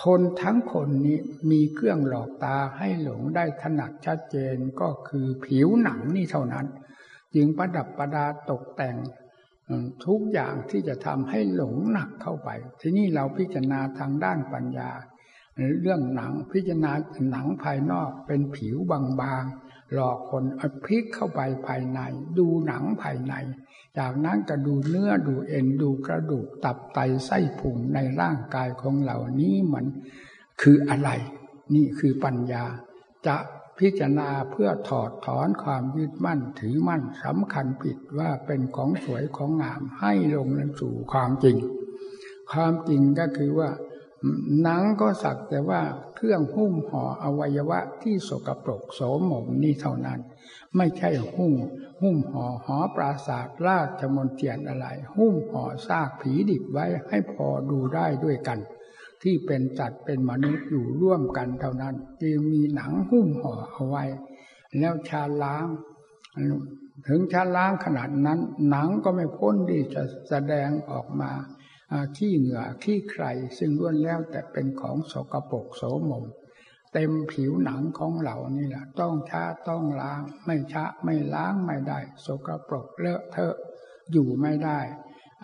คนทั้งคนนี้มีเครื่องหลอกตาให้หลงได้ถนัดชัดเจนก็คือผิวหนังนี่เท่านั้น จึงประดับประดาตกแต่งทุกอย่างที่จะทำให้หลงหนักเข้าไป ที่นี่เราพิจารณาทางด้านปัญญา เรื่องหนังพิจารณาหนังภายนอกเป็นผิวบางๆ หลอกคนเอาพลิกเข้าไปภายใน ดูหนังภายใน จากนั้นก็ดูเนื้อดูเอ็นดูกระดูกตับไตไส้พุงในร่างกายของเหล่านี้มันคืออะไร นี่คือปัญญา จะพิจารณาเพื่อถอดถอนความยึดมั่นถือมั่นสำคัญผิดว่าเป็นของสวยของงามให้ลงสู่ความจริง ความจริงก็คือว่า หนังก็สักแต่ว่าเครื่องหุ้มห่ออวัยวะที่สกปรกโสมมนี่เท่านั้น ไม่ใช่หุ้มหุ้มห่อหอปราศาสตร์ราชมนเทียนอะไร หุ้มห่อซากผีดิบไว้ให้พอดูได้ด้วยกัน ที่เป็นจัดเป็นมนุษย์อยู่ร่วมกันเท่านั้น จึงมีหนังหุ้มห่อเอาไว้ แล้วชาล้าง ถึงชาล้างขนาดนั้น หนังก็ไม่พ้นที่จะแสดงออกมา ขี้เหงื่อขี้ใครซึ่งล้วนแล้วแต่เป็นของสกปรกโสมม เต็มผิวหนังของเรานี่แหละ ต้องชาต้องล้าง ไม่ชะไม่ล้างไม่ได้ สกปรกเลอะเทอะอยู่ไม่ได้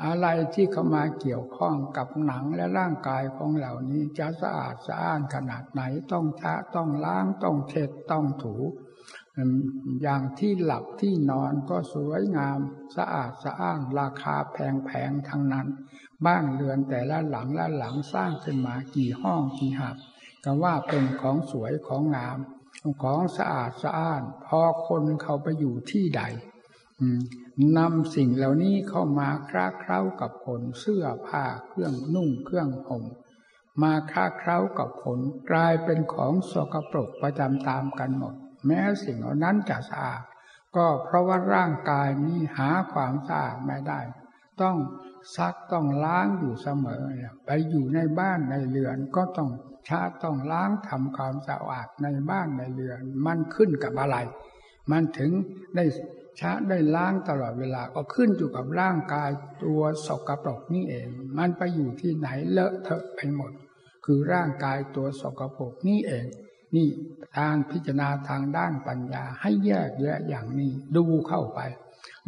อะไรที่เข้ามาเกี่ยวข้องกับหนังและร่างกายของเหล่านี้จะสะอาดสะอ้านขนาดไหนต้องชะต้องล้างต้องเช็ดต้องถูอย่างที่หลับที่นอนก็สวยงามสะอาดสะอ้านราคาแพงๆทั้งนั้น บ้านเรือนแต่ละหลังละหลังสร้างขึ้นมากี่ห้องกี่หับก็ว่าเป็นของสวยของงาม ของสะอาดสะอ้าน พอคนเขาไปอยู่ที่ใดนำสิ่งเหล่านี้เข้ามาคล้าเคล้ากับผลเสื้อผ้าเครื่องนุ่งเครื่องห่มมาคล้าเคล้ากับผลกลายเป็นของสกปรกประจำตามกันหมด แม้สิ่งเหล่านั้นจะสะอาดก็เพราะว่าร่างกายนี้หาความสะอาดไม่ได้ ต้อง ซักต้องล้างอยู่เสมอ ไปอยู่ในบ้านในเรือนก็ต้องชาต้องล้างทำความสะอาดในบ้านในเรือน มันขึ้นกับอะไร มันถึงได้ชะได้ล้างตลอดเวลาก็ขึ้นอยู่กับร่างกายตัวสกปรกนี่เอง มันไปอยู่ที่ไหนเลอะเทอะไปหมด คือร่างกายตัวสกปรกนี่เอง นี่ทางพิจารณาทางด้านปัญญาให้แยกแยะอย่างนี้ดูเข้าไป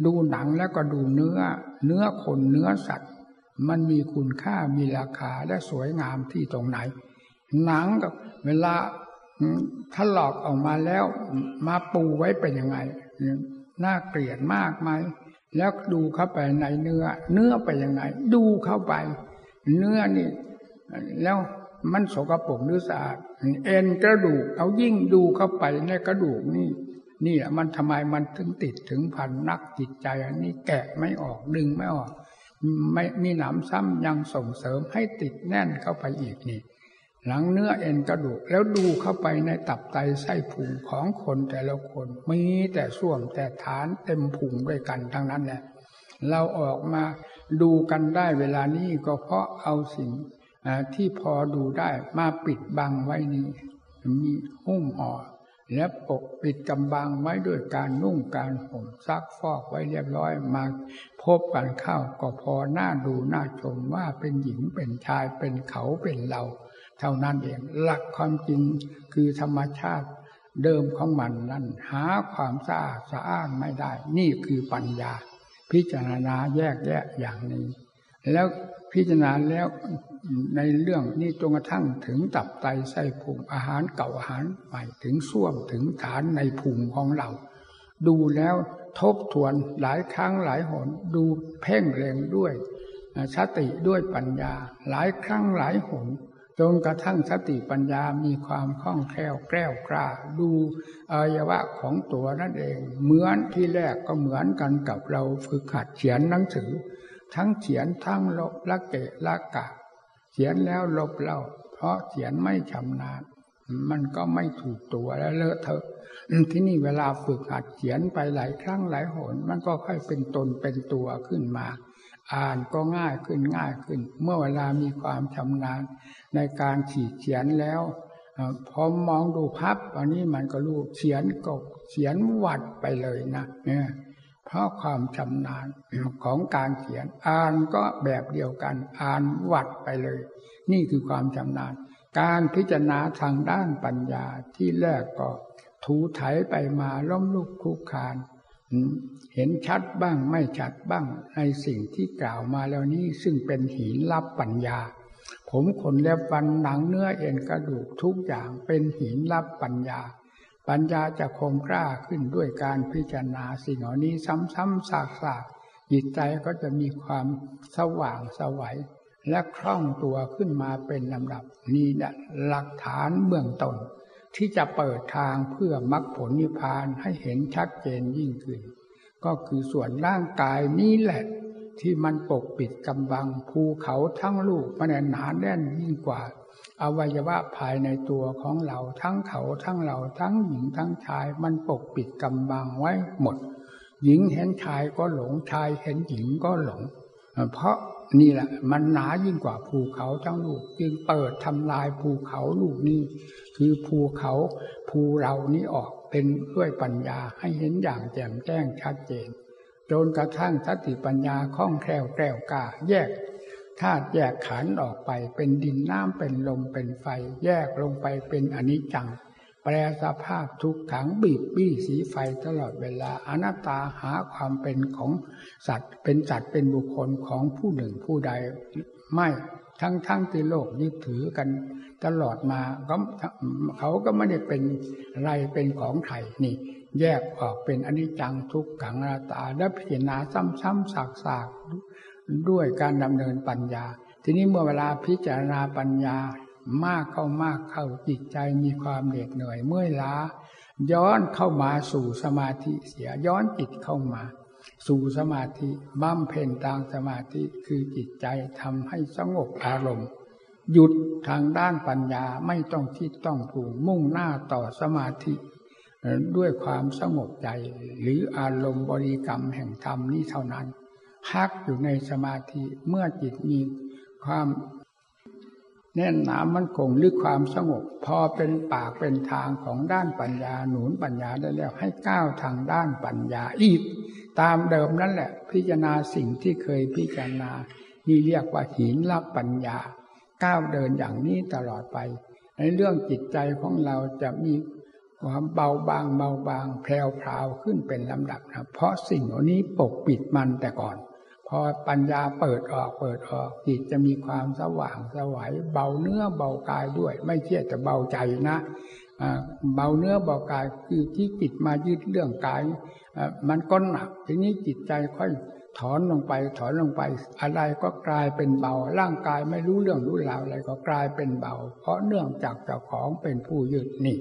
ดูหนังแล้วก็ดูเนื้อ เนื้อคนเนื้อสัตว์ มันมีคุณค่ามีราคาและสวยงามที่ตรงไหน หนังกับเวลาถ้าหลอกออกมาแล้ว มาปูไว้เป็นยังไงน่าเกลียดมากไหมแล้วดูเข้าไปในเนื้อ เนื้อไปยังไง ดูเข้าไป เนื้อนี่ แล้วมันสกปรกหรือสะอาดเอ็นกระดูกเอายิ่งดูเข้าไปในกระดูกนี่ นี่แหละมันทำไมมันถึงติดถึงพันนักจิตใจ อันนี้แกะไม่ออกดึงไม่ออก ไม่มีหนามซ้ำยังส่งเสริมให้ติดแน่นเข้าไปอีกนี่ หลังเนื้อเอ็นกระดูกแล้วดูเข้าไปในตับไตไส้พุงของคนแต่ละคนมีแต่ส่วมแต่ฐานเต็มพุงด้วยกันทั้งนั้นแหละเราออกมาดูกันได้เวลานี้ก็เพราะเอาสิ่งที่พอดูได้มาปิดบังไว้นี้มีหุ้มห่อ และปกปิดกำบังไว้ด้วยการนุ่งการห่มซักฟอกไว้เรียบร้อยมาพบกันเข้าก็พอหน้าดูหน้าชมว่าเป็นหญิงเป็นชายเป็นเขาเป็นเรา เท่านั้นเองหลักความจริงคือธรรมชาติเดิมของมันนั้นหาความสะอาดสะอ้านไม่ได้ นี่คือปัญญา พิจารณาแยกแยะอย่างนี้ แล้ว พิจารณาแล้วในเรื่องนี้จนกระทั่งถึงตับไตไส้พุงอาหารเก่าอาหารใหม่ถึงส้วมถึงฐานในพุงของเรา ดูแล้วทบทวนหลายครั้งหลายหนดูเพ่งเล็งด้วยสติด้วยปัญญา หลายครั้งหลายหนจนกระทั่งสติปัญญามีความคล่องแคล่วแกล้วกล้า ดูอวัยวะของตัวนั่นเอง เหมือนที่แรกก็เหมือนกันกับเราฝึกหัดเขียนหนังสือ ทั้งเขียนทั้งลบละเกะละกะ เขียนแล้วลบเล่า เพราะเขียนไม่ชำนาญมันก็ไม่ถูกตัวแล้วเลอะเทอะที่นี่เวลาฝึกหัดเขียนไปหลายครั้งหลายหน มันก็ค่อยเป็นตนเป็นตัวขึ้นมา อ่านก็ง่ายขึ้นง่ายขึ้น เมื่อเวลามีความชำนาญในการขีดเขียนแล้วพอมองดูพับอันนี้มันก็รู้เขียนก็เขียนวัดไปเลยนะเนี่ย เพราะความชำนาญของการเขียน อ่านก็แบบเดียวกัน อ่านวัดไปเลย นี่คือความชำนาญ การพิจารณาทางด้านปัญญาที่แรกก็ ถูไถไปมาล้มลุกคุกคานเห็นชัดบ้างไม่ชัดบ้าง ในสิ่งที่กล่าวมาแล้วนี้ซึ่งเป็นหินลับปัญญา ผมขนเล็บฟันหนังเนื้อเอ็นกระดูกทุกอย่างเป็นหินลับปัญญา ปัญญาจะคมกล้าขึ้นด้วยการพิจารณาสิ่งเหล่านี้ซ้ำๆซากๆจิตใจก็จะมีความสว่างสวัยและคล่องตัวขึ้นมาเป็นลำดับนี่แหละหลักฐานเบื้องต้นที่จะเปิดทางเพื่อมรรคผลนิพพานให้เห็นชัดเจนยิ่งขึ้น ก็คือส่วนร่างกายนี้แหละ ที่มันปกปิดกำบังภูเขาทั้งลูกมันหนาแน่นยิ่งกว่า อวัยวะภายในตัวของเราทั้งเขาทั้งเราทั้งหญิงทั้งชายมันปกปิดกำบังไว้หมด หญิงเห็นชายก็หลงชายเห็นหญิงก็หลง เพราะนี่แหละ มันหนายิ่งกว่าภูเขาทั้งลูกจึงเปิดทำลายภูเขาลูกนี้ คือภูเขาภูเรานี้ออกเป็นด้วยปัญญาให้เห็นอย่างแจ่มแจ้งชัดเจนจนกระทั่งสติปัญญาคล่องแคล่วแกล้วกล้าแยก ธาตุแยกขันออกไปเป็นดินน้ำเป็นลมเป็นไฟ แยกลงไปเป็นอนิจจัง แปลสภาพทุกขังบีบบี้สีไฟตลอดเวลาอนัตตาหาความเป็นของสัตว์ เป็นสัตว์เป็นบุคคลของผู้หนึ่งผู้ใดไม่ทั้งทั้งที่โลกยึดถือกันตลอดมาก็เขาก็ไม่ได้เป็นอะไรเป็นของใครนี่ แยกออกเป็นอนิจจังทุกขังอนัตตาและพิจารณาซ้ำๆสากๆ ด้วยการดำเนินปัญญา ทีนี้เมื่อเวลาพิจารณาปัญญามากเข้ามากเข้าจิตใจมีความเหน็ดเหนื่อยเมื่อยล้า ย้อนเข้ามาสู่สมาธิเสียย้อนจิตเข้ามา สู่สมาธิบัมเพนตางสมาธิคือจิตใจทำให้สงบอารมณ์ หยุดทางด้านปัญญาไม่ต้องคิดต้องผูกมุ่งหน้าต่อสมาธิ ด้วยความสงบใจหรืออารมณ์บริกรรมแห่งธรรมนี้เท่านั้น พักอยู่ในสมาธิเมื่อจิตมีความแน่นหนามันคงหรือความสงบ พอเป็นปากเป็นทางของด้านปัญญาหนุนปัญญาได้แล้ว ให้ก้าวทางด้านปัญญาอีก ตามเดิมนั่นแหละ พิจารณาสิ่งที่เคยพิจารณานี่เรียกว่าหินรับปัญญา ก้าวเดินอย่างนี้ตลอดไป ในเรื่องจิตใจของเราจะมีความเบาบางเบาบางแพรวพราวขึ้นเป็นลำดับนะเพราะสิ่งเหล่านี้ปกปิดมันแต่ก่อน พอปัญญาเปิดออกเปิดออกจิตจะมีความสว่างสวัยเบาเนื้อเบากายด้วย ไม่เชี่ยแต่เบาใจนะเบาเนื้อเบากายคือที่จิตมายึดเรื่องกายมันก็หนักทีนี้จิตใจค่อยถอนลงไปถอนลงไป อะไรก็กลายเป็นเบา ร่างกายไม่รู้เรื่องรู้ราวอะไรก็กลายเป็นเบา เพราะเนื่องจากเจ้าของเป็นผู้ยึดนี่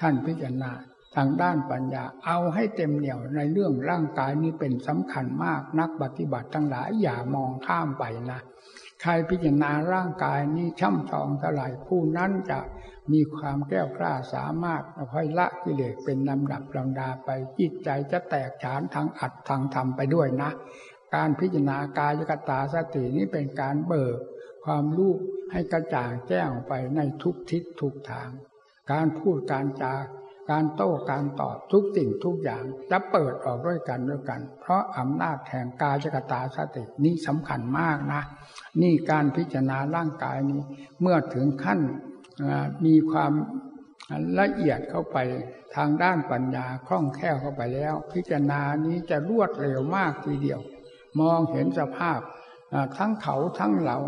ท่านพิจารณา ทางด้านปัญญา เอาให้เต็มเหนี่ยวในเรื่องร่างกายนี้เป็นสำคัญมากนักปฏิบัติทั้งหลายอย่ามองข้ามไปนะใครพิจารณาร่างกายนี้ช่ำชองเท่าไหร่ผู้นั้นจะมีความแก้วกล้าสามารถค่อยละกิเลสเป็นลำดับลำดาไปจิตใจจะแตกฉานทางอัดทางธรรมไปด้วยนะ การพิจารณากายกตาสตินี้เป็นการเบิกความรู้ให้กระจ่างแจ้งไปในทุกทิศทุกทาง การพูดการจา การโต้การตอบทุกสิ่งทุกอย่างจะเปิดออกด้วยกันด้วยกัน เพราะอำนาจแห่งกายกตาสตินี้สำคัญมากนะ นี่การพิจารณาร่างกายนี้ เมื่อถึงขั้นมีความละเอียดเข้าไปทางด้านปัญญาคล่องแคล่วเข้าไปแล้ว พิจารณานี้จะรวดเร็วมากทีเดียว มองเห็นสภาพทั้งเขาทั้งเรา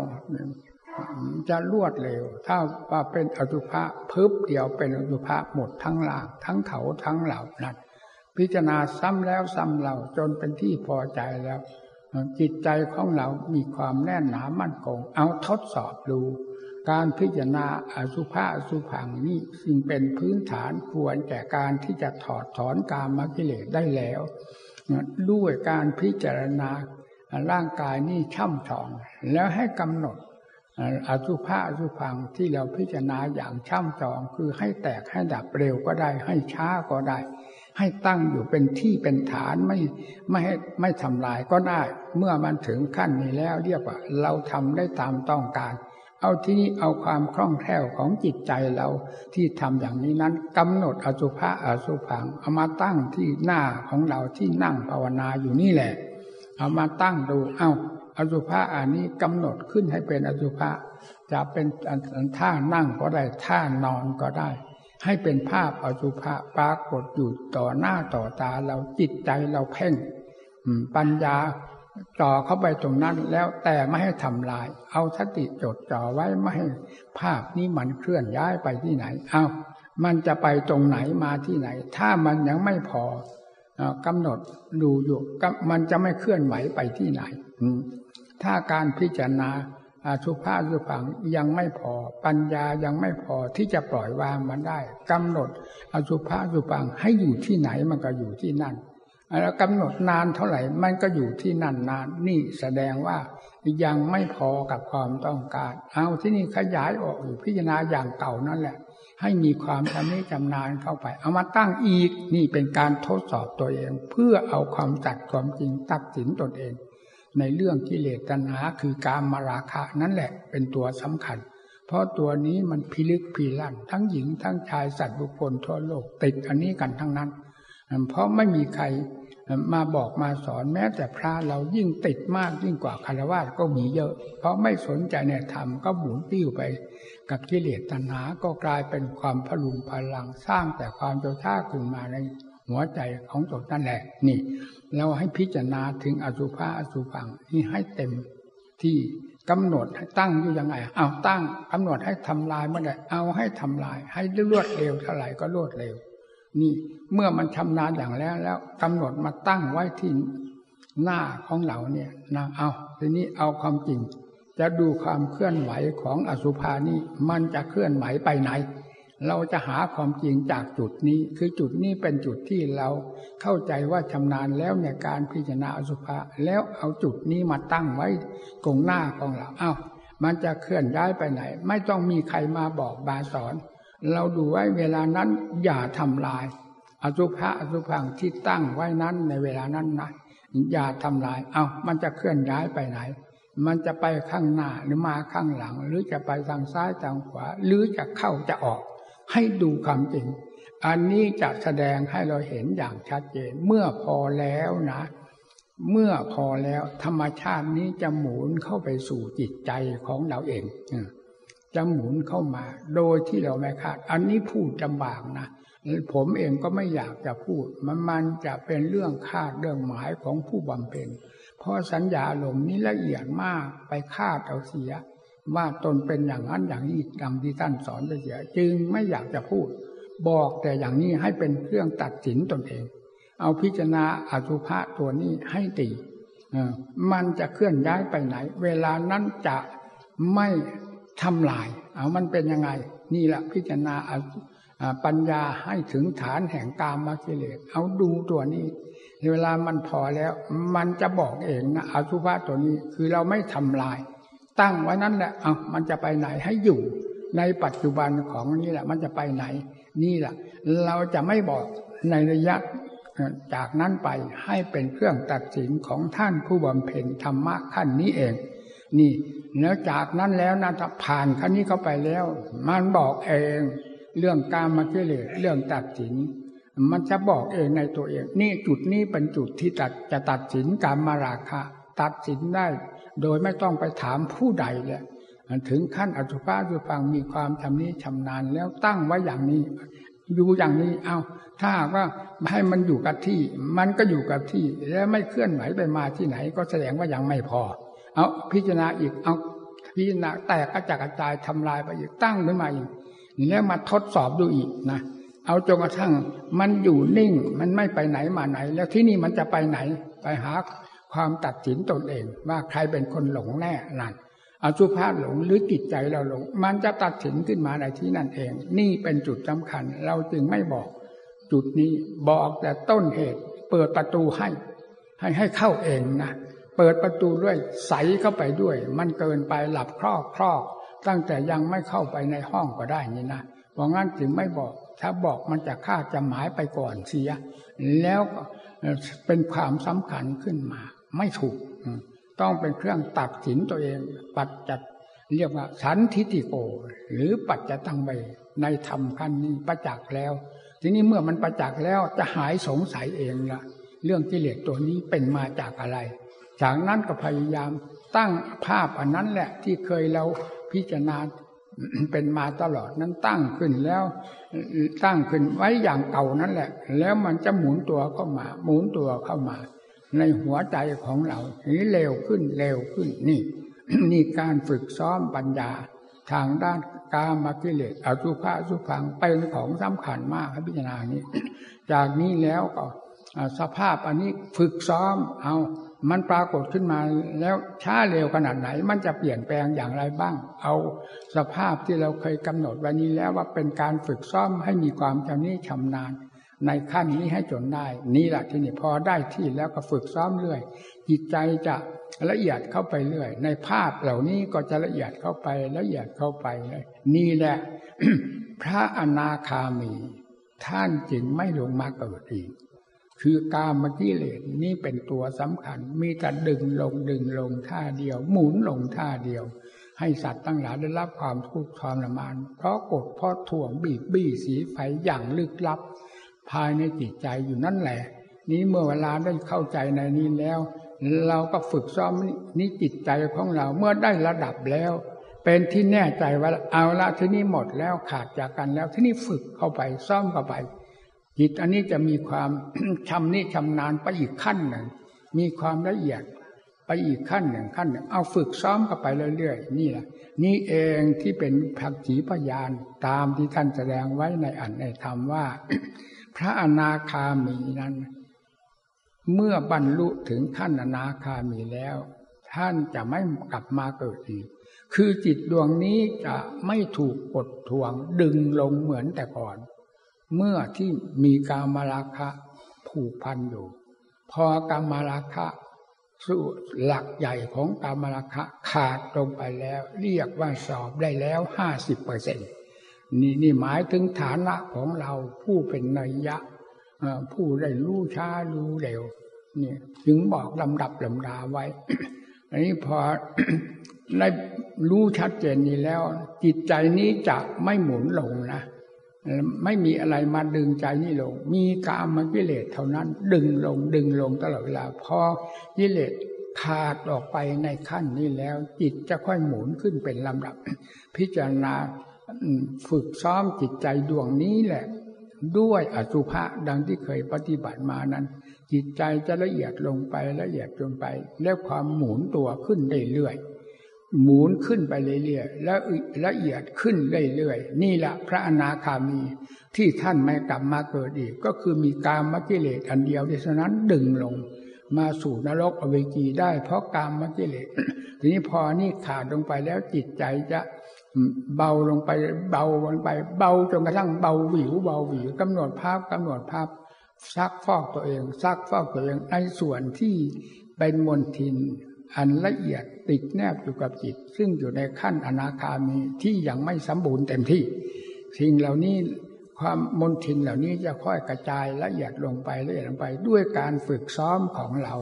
จะรวดเร็ว ถ้าว่าเป็นอสุภะพึบเดียวเป็นอสุภะหมดทั้งหลางทั้งเขาทั้งเหล่านั้นพิจารณาซ้ำแล้วซ้ำเล่าจนเป็นที่พอใจแล้ว จิตใจของเรามีความแน่นหนามั่นคงเอาทดสอบดู การพิจารณาอสุภะอสุพังนี่สิ่งเป็นพื้นฐานควรแก่การที่จะถอดถอนกามกิเลสได้แล้ว ด้วยการพิจารณาร่างกายนี่ช่ำชองแล้วให้กำหนด อสุภะอสุพังที่เราพิจารณาอย่างช่ำจองคือให้แตกให้ดับเร็วก็ได้ ให้ช้าก็ได้ ให้ตั้งอยู่เป็นที่เป็นฐานไม่ไม่ให้ไม่ทำลายก็ได้ เมื่อมันถึงขั้นนี้แล้วเรียกว่า เราทำได้ตามต้องการ เอาที่นี้เอาความคล่องแคล่วของจิตใจเราที่ทำอย่างนี้นั้นกำหนดอสุภะอสุพังเอามาตั้งที่หน้าของเราที่นั่งภาวนาอยู่นี่แหละ เอามาตั้งดูเอา้า อสุภะอันนี้กำหนดขึ้นให้เป็นอสุภะจะเป็นท่านั่งก็ได้ท่านอนก็ได้ ให้เป็นภาพอสุภะปรากฏอยู่ต่อหน้าต่อตาเราจิตใจเราเพ่งปัญญาจ่อเข้าไปตรงนั้นแล้วแต่ไม่ให้ทำลาย เอาสติจดจ่อไว้ไม่ให้ภาพนี้มันเคลื่อนย้ายไปที่ไหน เอามันจะไปตรงไหนมาที่ไหน ถ้ามันยังไม่พอกำหนดดูอยู่มันจะไม่เคลื่อนไหวไปที่ไหน ถ้าการพิจารณาอาชุภาสุผังยังไม่พอ ปัญญายังไม่พอที่จะปล่อยวางมันได้กำหนดอสุภาสุผังให้อยู่ที่ไหนมันก็อยู่ที่นั่นแล้วกำหนดนานเท่าไหร่มันก็อยู่ที่นั่นนานนี่แสดงว่ายังไม่พอกับความต้องการ เอาที่นี่ขยายออกอยู่พิจารณาอย่างเก่านั่นแหละ ให้มีความชำนิชำนาญเข้าไป เอามาตั้งอีกนี่เป็นการทดสอบตัวเอง เพื่อเอาความจัดความจริงตัดสินตนเอง ในเรื่องกิเลสตัณหาคือการมาราคะนั่นแหละเป็นตัวสำคัญ เพราะตัวนี้มันพิลึกพิลั่นทั้งหญิงทั้งชายสัตว์บุคคลทั่วโลกติดอันนี้กันทั้งนั้น เพราะไม่มีใครมาบอกมาสอนแม้แต่พระเรายิ่งติดมากยิ่งกว่าคารวะก็มีเยอะ เพราะไม่สนใจในธรรมก็หมุนติ้วไป กับกิเลสตัณหาก็กลายเป็นความพลุงพลังสร้างแต่ความโจชาขึ้นมาในหัวใจของตนนั่นแหละนี่ เราให้พิจารณาถึงอสุภะอสุพังนี่ให้เต็มที่กำหนดให้ตั้งอยู่ยังไง เอาตั้งกำหนดให้ทำลายเมื่อไหร่เอาให้ทำลาย ให้รวดเร็วเท่าไหร่ก็รวดเร็ว นี่เมื่อมันชำนาญอย่างแล้ว แล้วกำหนดมาตั้งไว้ที่หน้าของเราเนี่ยนะเอาทีนี้เอาความจริง จะดูความเคลื่อนไหวของอสุภานี่มันจะเคลื่อนไหวไปไหน เราจะหาความจริงจากจุดนี้ คือจุดนี้เป็นจุดที่เราเข้าใจว่าชำนาญแล้วในการพิจารณาอสุภะแล้วเอาจุดนี้มาตั้งไว้กงหน้าของเราเอา้ามันจะเคลื่อนย้ายไปไหน ไม่ต้องมีใครมาบอกบาสอน เราดูไว้เวลานั้นอย่าทำลาย อสุภะอสุพังที่ตั้งไว้นั้นในเวลานั้นนะอย่าทำลาย เอา้ามันจะเคลื่อนย้ายไปไหน มันจะไปข้างหน้าหรือมาข้างหลัง หรือจะไปทางซ้ายทางขวา หรือจะเข้าจะออก ให้ดูความจริง อันนี้จะแสดงให้เราเห็นอย่างชัดเจน เมื่อพอแล้วนะ เมื่อพอแล้วธรรมชาตินี้จะหมุนเข้าไปสู่จิตใจของเราเองจะหมุนเข้ามา โดยที่เราไม่คาด อันนี้พูดจำบากนะผมเองก็ไม่อยากจะพูด มันมันจะเป็นเรื่องคาดเรื่องหมายของผู้บำเพ็ญเพราะสัญญาลมนี้ละเอียดมากไปคาดเอาเสีย ว่าตนเป็นอย่างนั้นอย่างนี้ดังที่ท่านสอนไปเสีย จึงไม่อยากจะพูด บอกแต่อย่างนี้ให้เป็นเครื่องตัดสินตนเอง เอาพิจารณาอสุภะตัวนี้ให้ตีมันจะเคลื่อนย้ายไปไหน เวลานั้นจะไม่ทำลาย เอามันเป็นยังไง นี่แหละพิจารณาปัญญาให้ถึงฐานแห่งกามมากิเลสเอาดูตัวนี้ เวลามันพอแล้ว มันจะบอกเองนะอสุภะตัวนี้คือเราไม่ทำลาย ตั้งไว้นั้นแหละเอามันจะไปไหนให้อยู่ ในปัจจุบันของนี้แหละ มันจะไปไหน นี่แหละ เราจะไม่บอกในระยะจากนั้นไปให้เป็นเครื่องตัดสินของท่านผู้บำเพ็ญธรรมะขั้นนี้เอง นี่แล้วจากนั้นแล้วนะถ้าผ่านขั้นนี้เข้าไปแล้ว มันบอกเอง เรื่องการมาเกลียเรื่องตัดสิน มันจะบอกเองในตัวเอง นี่จุดนี้เป็นจุดที่ตัดจะตัดสินการมาราคะ ตัดสินได้ โดยไม่ต้องไปถามผู้ใดเลยถึงขั้นอสุภะคือฟังมีความชำนิชำนาญแล้วตั้งไว้อย่างนี้ อยู่อย่างนี้เอาถ้าว่าให้มันอยู่กับที่ มันก็อยู่กับที่ แล้วไม่เคลื่อนไหวไปมาที่ไหน ก็แสดงว่ายังไม่พอ เอาพิจารณาอีกเอาพิจารณาแตกกระจัดกระจายทำลายไปอีกตั้งขึ้นมาอีกแล้วมาทดสอบดูอีกนะเอาจนกระทั่งมันอยู่นิ่ง มันไม่ไปไหนมาไหน แล้วที่นี่มันจะไปไหน ไปหา ความตัดสินตนเอง ว่าใครเป็นคนหลงแน่นั่นอสุภาพหลงหรือจิตใจเราหลง มันจะตัดสินขึ้นมาในที่นั่นเอง นี่เป็นจุดสำคัญ เราจึงไม่บอก จุดนี้บอกแต่ต้นเหตุ เปิดประตูให้ ให้ให้เข้าเองนะเปิดประตูด้วยใสเข้าไปด้วย มันเกินไปหลับครอกครอกตั้งแต่ยังไม่เข้าไปในห้องก็ได้นี่นะเพราะงั้นจึงไม่บอก ถ้าบอกมันจะฆ่าจะหมายไปก่อนเสีย แล้วเป็นความสำคัญขึ้นมา ไม่ถูก ต้องเป็นเครื่องตัดสินตัวเอง ปัจจัดเรียกว่าสันทิติโก หรือปัจจตังเบในธรรมขั้นนี้ประจักษ์แล้ว ทีนี้เมื่อมันประจักษ์แล้วจะหายสงสัยเองละเรื่องกิเลสตัวนี้เป็นมาจากอะไร จากนั้นก็พยายามตั้งภาพอันนั้นแหละที่เคยเราพิจารณาเป็นมาตลอดนั้นตั้งขึ้นแล้ว ตั้งขึ้นไว้อย่างเก่านั่นแหละ แล้วมันจะหมุนตัวเข้ามา หมุนตัวเข้ามา ในหัวใจของเรานี้เร็วขึ้นเร็วขึ้นนี่ นี่การฝึกซ้อมปัญญา ทางด้านกามกิเลสอสุภะสุพังเป็นของสำคัญมากครับพิจารณานี้ จากนี้แล้วก็สภาพอันนี้ฝึกซ้อมเอามันปรากฏขึ้นมาแล้วช้าเร็วขนาดไหน มันจะเปลี่ยนแปลงอย่างไรบ้าง เอาสภาพที่เราเคยกำหนดไว้นี้แล้วว่าเป็นการฝึกซ้อมให้มีความชำนิชำนาญ ในขั้นนี้ให้จนได้ นี่แหละที่นี่พอได้ที่แล้วก็ฝึกซ้อมเรื่อย จิตใจจะละเอียดเข้าไปเรื่อย ในภาพเหล่านี้ก็จะละเอียดเข้าไปละเอียดเข้าไปเลยนี่แหละ พระอนาคามี ท่านจึงไม่ลงมาเกิดอีก คือกามกิเลสนี่เป็นตัวสำคัญ มีแต่ดึงลงดึงลงท่าเดียว หมุนลงท่าเดียว ให้สัตว์ตั้งหลายได้รับความทุกข์ทรมาน เพราะกดเพราะถ่วงบีบบี้สีไฟอย่างลึกลับ ภายในจิตใจอยู่นั่นแหละ นี้เมื่อเวลาได้เข้าใจในนี้แล้ว เราก็ฝึกซ้อมนี่จิตใจของเราเมื่อได้ระดับแล้ว เป็นที่แน่ใจว่าเอาละที่นี่หมดแล้วขาดจากกันแล้วที่นี่ฝึกเข้าไปซ้อมเข้าไป จิตอันนี้จะมีความชำนี่ชำนาญไปอีกขั้นหนึ่ง มีความละเอียดไปอีกขั้นหนึ่งขั้นหนึ่งเอาฝึกซ้อมเข้าไปเรื่อยๆนี่แหละนี่เองที่เป็นผักขีพยานตามที่ท่านแสดงไว้ในอันในธรรมว่า พระอนาคามีนั้น เมื่อบรรลุถึงขั้นอนาคามีแล้ว ท่านจะไม่กลับมาเกิดอีก คือจิตดวงนี้จะไม่ถูกกดทวงดึงลงเหมือนแต่ก่อน เมื่อที่มีกามราคะผูกพันอยู่ พอกามราคะสู้หลักใหญ่ของกามราคะขาดลงไปแล้ว เรียกว่าสอบได้แล้วห้าสิบเปอร์เซ็นต์ นี่นี่หมายถึงฐานะของเราผู้เป็นนัยยะผู้ได้รู้ช้ารู้เร็วนี่ถึงบอกลำดับลำดาไว้ อันนี้พอได้รู้ชัดเจนนี้แล้ว จิตใจนี้จะไม่หมุนลงนะไม่มีอะไรมาดึงใจนี่ลง มีกามกิเลสเท่านั้น ดึงลงดึงลงตลอดเวลาพอกิเลสขาดออกไปในขั้นนี้แล้ว จิตจะค่อยหมุนขึ้นเป็นลำดับ พิจารณา ฝึกซ้อมจิตใจดวงนี้แหละ ด้วยอสุภะดังที่เคยปฏิบัติมานั้น จิตใจจะละเอียดลงไปละเอียดลงไป แล้วความหมุนตัวขึ้นเรื่อยๆหมุนขึ้นไปเรื่อยๆแล้วละเอียดขึ้นเรื่อยๆนี่แหละพระอนาคามีที่ท่านไม่กลับมาเกิดอีก ก็คือมีกามกิเลสอันเดียวที่ฉะนั้นดึงลง มาสู่นรกอเวจีได้ เพราะกามกิเลสทีนี้พอนี่ขาดลงไปแล้วจิตใจจะ เบาลงไป เบาลงไป เบาจนกระทั่งเบาหวิวเบาหวิวกำหนดภาพกำหนดภาพซักฟอกตัวเองซักฟอกตัวเองในส่วนที่เป็นมนทิน อันละเอียดติดแนบอยู่กับจิต ซึ่งอยู่ในขั้นอนาคามีที่ยังไม่สมบูรณ์เต็มที่ สิ่งเหล่านี้ความมนทินเหล่านี้จะค่อยกระจายละเอียดลงไปละเอียดลงไป ด้วยการฝึกซ้อมของเรา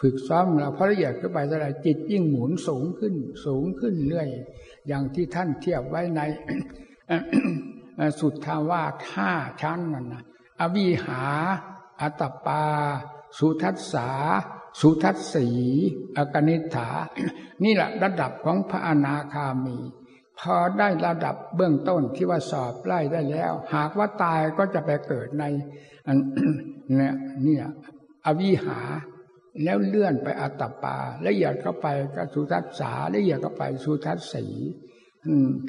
ฝึกซ้อมเราเพราะละเอียดขึ้นไปเท่าไรจิตยิ่งหมุนสูงขึ้นสูงขึ้นเรื่อย อย่างที่ท่านเทียบไว้ในสุทธาวาสห้าชั้นนั่นนะอวิหา อัตปา สุทัสสา สุทัสสีอกนิฐา นี่แหละระดับของพระอนาคามี พอได้ระดับเบื้องต้นที่ว่าสอบไล่ได้แล้ว หากว่าตายก็จะไปเกิดในเนี่ยเนี่ยอวิหา แล้วเลื่อนไปอัตปา ละเอียดเข้าไปก็สุทัสสาละเอียดเข้าไปสุทัสสี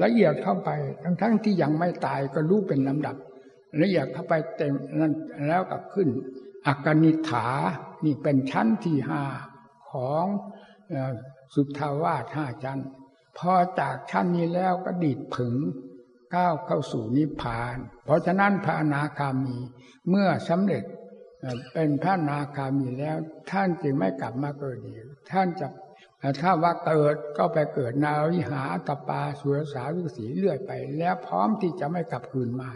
ละเอียดเข้าไปทั้งทั้งที่ยังไม่ตายก็รู้เป็นลำดับ ละเอียดเข้าไปเต็มนั้นแล้วก็ขึ้นอักนิฐานี่เป็นชั้นที่ห้าของสุทธาวาสห้าชั้น พอจากชั้นนี้แล้วก็ดีดผึงก้าวเข้าสู่นิพพาน เพราะฉะนั้นพระอนาคามีเมื่อสำเร็จ เป็นพระนาคามีแล้ว ท่านจึงไม่กลับมาเกิดอีกท่านจะถ้าว่าเกิดก็ไปเกิดนาวิหาตปาสุรสาวิสีเลื่อยไป แล้วพร้อมที่จะไม่กลับคืนมา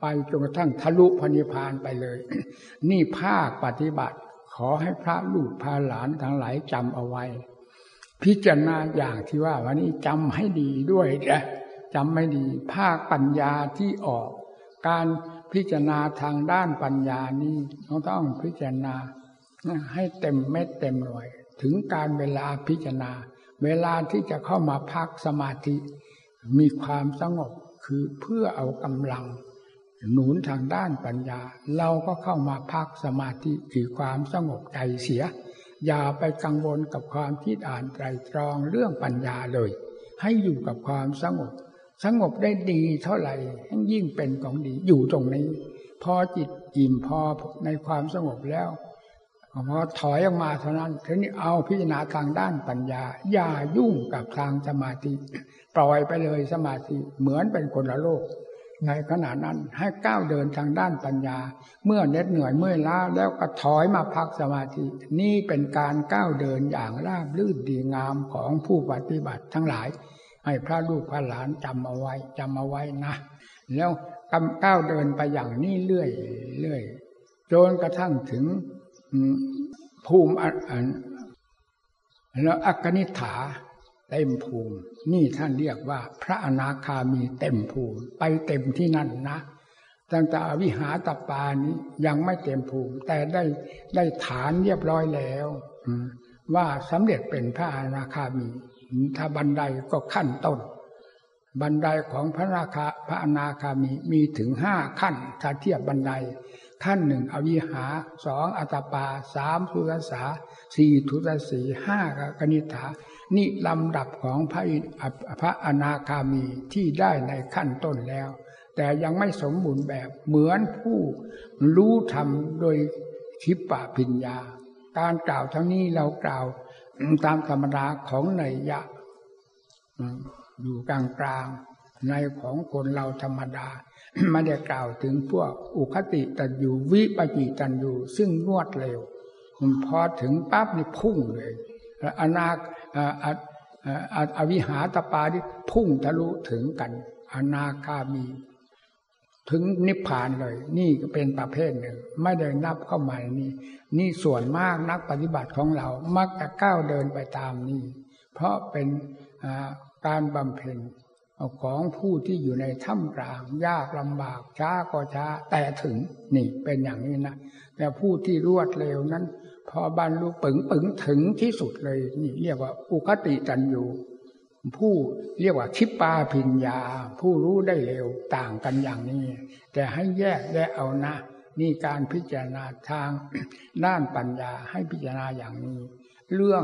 ไปจนกระทั่งทะลุพนิพานไปเลย นี่ภาคปฏิบัติขอให้พระลูกพาหลานทั้งหลายจำเอาไว้ พิจารณาอย่างที่ว่า วันนี้จำให้ดีด้วยนะจำไม่ดี ภาคปัญญาที่ออก การ พิจารณาทางด้านปัญญานี้เราต้องพิจารณาให้เต็มเม็ดเต็มหน่วย ถึงการเวลาพิจารณา เวลาที่จะเข้ามาพักสมาธิ มีความสงบคือเพื่อเอากำลัง หนุนทางด้านปัญญา เราก็เข้ามาพักสมาธิคือความสงบใจเสีย อย่าไปกังวลกับความคิดอ่านไตรตรองเรื่องปัญญาเลย ให้อยู่กับความสงบ สงบได้ดีเท่าไหร่ยิ่งเป็นของดีอยู่ตรงนี้ พอจิตอิ่มพอในความสงบแล้วพอถอยออกมาเท่านั้นทีนี้เอาพิจารณาทางด้านปัญญา อย่ายุ่งกับทางสมาธิ ปล่อยไปเลยสมาธิเหมือนเป็นคนละโลก ในขณะนั้นให้ก้าวเดินทางด้านปัญญา เมื่อเน็ดเหนื่อยเมื่อยล้าแล้วก็ถอยมาพักสมาธิ นี่เป็นการก้าวเดินอย่างราบลื่นดีงามของผู้ปฏิบัติทั้งหลาย ให้พระลูกพระหลานจำเอาไว้จำเอาไว้นะ แล้วกำก้าวเดินไปอย่างนี้เรื่อยเรื่อยจนกระทั่งถึงภูมิอันแล้วอักนิฐาเต็มภูมิ นี่ท่านเรียกว่า พระอนาคามีเต็มภูมิ ไปเต็มที่นั่นนะตั้งแต่วิหารตปานี้ยังไม่เต็มภูมิ แต่ได้ได้ฐานเรียบร้อยแล้วว่าสำเร็จเป็นพระอนาคามี ถ้าบันไดก็ขั้นต้น บันไดของพระราคาพระอนาคามีมีถึงห้าขั้น ถ้าเทียบบันได ขั้นหนึ่งอวิหาสองอัตปาสามสุรสาสี่ทุตสีห้ากนิฐานี่ลำดับของพระพระอนาคามีที่ได้ในขั้นต้นแล้ว แต่ยังไม่สมบูรณ์แบบเหมือนผู้รู้ธรรมโดยคิปปะพิญญา การกล่าวทั้งนี้เรากล่าว ตามธรรมดาของในยะอยู่กลางกลางในของคนเราธรรมดา ไม่ได้กล่าวถึงพวกอุคติตันอยู่วิปจิตันอยู่ ซึ่งนวดเร็วพอถึงปั๊บนี่พุ่งเลยอนาอวิหาตปาที่พุ่งทะลุถึงกัน อนาคามี ถึงนิพพานเลย นี่ก็เป็นประเภทหนึ่ง ไม่ได้นับเข้ามานี่ นี่ส่วนมากนักปฏิบัติของเรา มักจะก้าวเดินไปตามนี้ เพราะเป็นการบำเพ็ญของผู้ที่อยู่ในถ้ำกลาง ยากลำบากช้าก็ช้าแต่ถึงนี่เป็นอย่างนี้นะแต่ผู้ที่รวดเร็วนั้น พอบรรลุปึงปึงถึงที่สุดเลย นี่เรียกว่าอุคติจันยู ผู้เรียกว่าคิปปาพิญญา ผู้รู้ได้เร็วต่างกันอย่างนี้ แต่ให้แยกแยกเอานะนี่การพิจารณาทางด้านปัญญาให้พิจารณาอย่างนี้ เรื่อง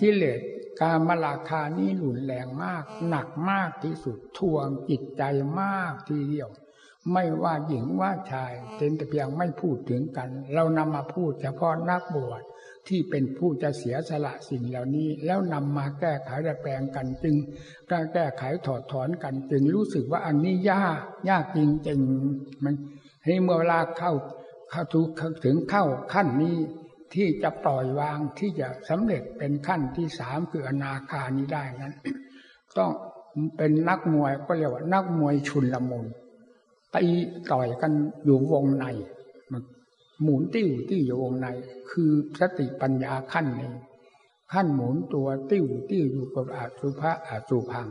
กิเลสการมาลาคานี้หลุนแรงมาก หนักมากที่สุดทวงจิตใจมากทีเดียว ไม่ว่าหญิงว่าชายเป็นแต่เพียงไม่พูดถึงกัน เรานำมาพูดเฉพาะนักบวช ที่เป็นผู้จะเสียสละสิ่งเหล่านี้ แล้วนำมาแก้ไขแปลงกันจึงการแก้ไขถอดถอนกันจึงรู้สึกว่าอันนี้ยากยากจริงๆมันให้เมื่อเวลาเข้าเข้าถึงเข้าขั้นนี้ที่จะปล่อยวางที่จะสำเร็จเป็นขั้นที่สามคืออนาคานี้ได้นั้น ต้องเป็นนักมวยก็เรียกว่านักมวยชุนละมุนตีต่อยกันอยู่วงใน หมุนติ้วติ้วอยู่วงใน คือสติปัญญาขั้นหนี้ขั้นหมุนตัวติ้วติ้วอยู่กับอาสุภะอาสุพัง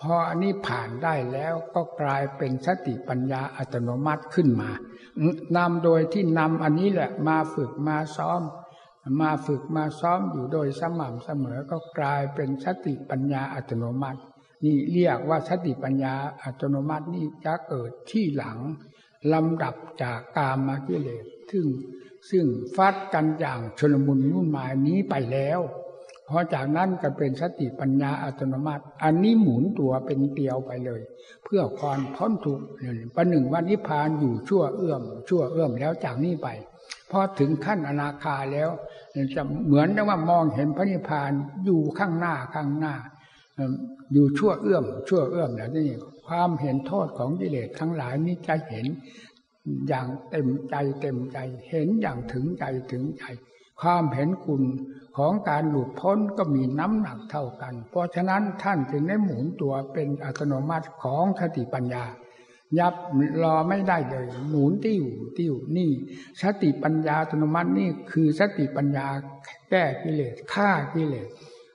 พออันนี้ผ่านได้แล้วก็กลายเป็นสติปัญญาอัตโนมัติขึ้นมานำโดยที่นำอันนี้แหละมาฝึกมาซ้อม มาฝึกมาซ้อมอยู่โดยสม่ำเสมอก็กลายเป็นสติปัญญาอัตโนมัติ นี่เรียกว่าสติปัญญาอัตโนมัตินี่จะเกิดที่หลังลำดับจากกามากิเลส ซึ่งซึ่งฟัดกันอย่างชนมุนนุ่นมายนี้ไปแล้วพอจากนั้นก็เป็นสติปัญญาอัตโนมัติ อันนี้หมุนตัวเป็นเตียวไปเลย เพื่อความพ้นทุกข์ประหนึ่งว่านิพพานอยู่ชั่วเอื้อม ชั่วเอื้อมแล้วจากนี้ไปพอถึงขั้นอนาคาแล้วจะเหมือนว่ามองเห็นพระนิพพานอยู่ข้างหน้าข้างหน้า อยู่ชั่วเอื้อม ชั่วเอื้อมแล้วนี่ความเห็นโทษของกิเลสทั้งหลายนี้จะเห็น อย่างเต็มใจเต็มใจ เห็นอย่างถึงใจถึงใจ ความเห็นคุณของการหลุดพ้นก็มีน้ำหนักเท่ากัน เพราะฉะนั้นท่านจึงได้หมุนตัวเป็นอัตโนมัติของสติปัญญา ยับรอไม่ได้เลย หมุนติ้วติ้วนี่สติปัญญาอัตโนมัตินี่คือสติปัญญาแก้กิเลสฆ่ากิเลส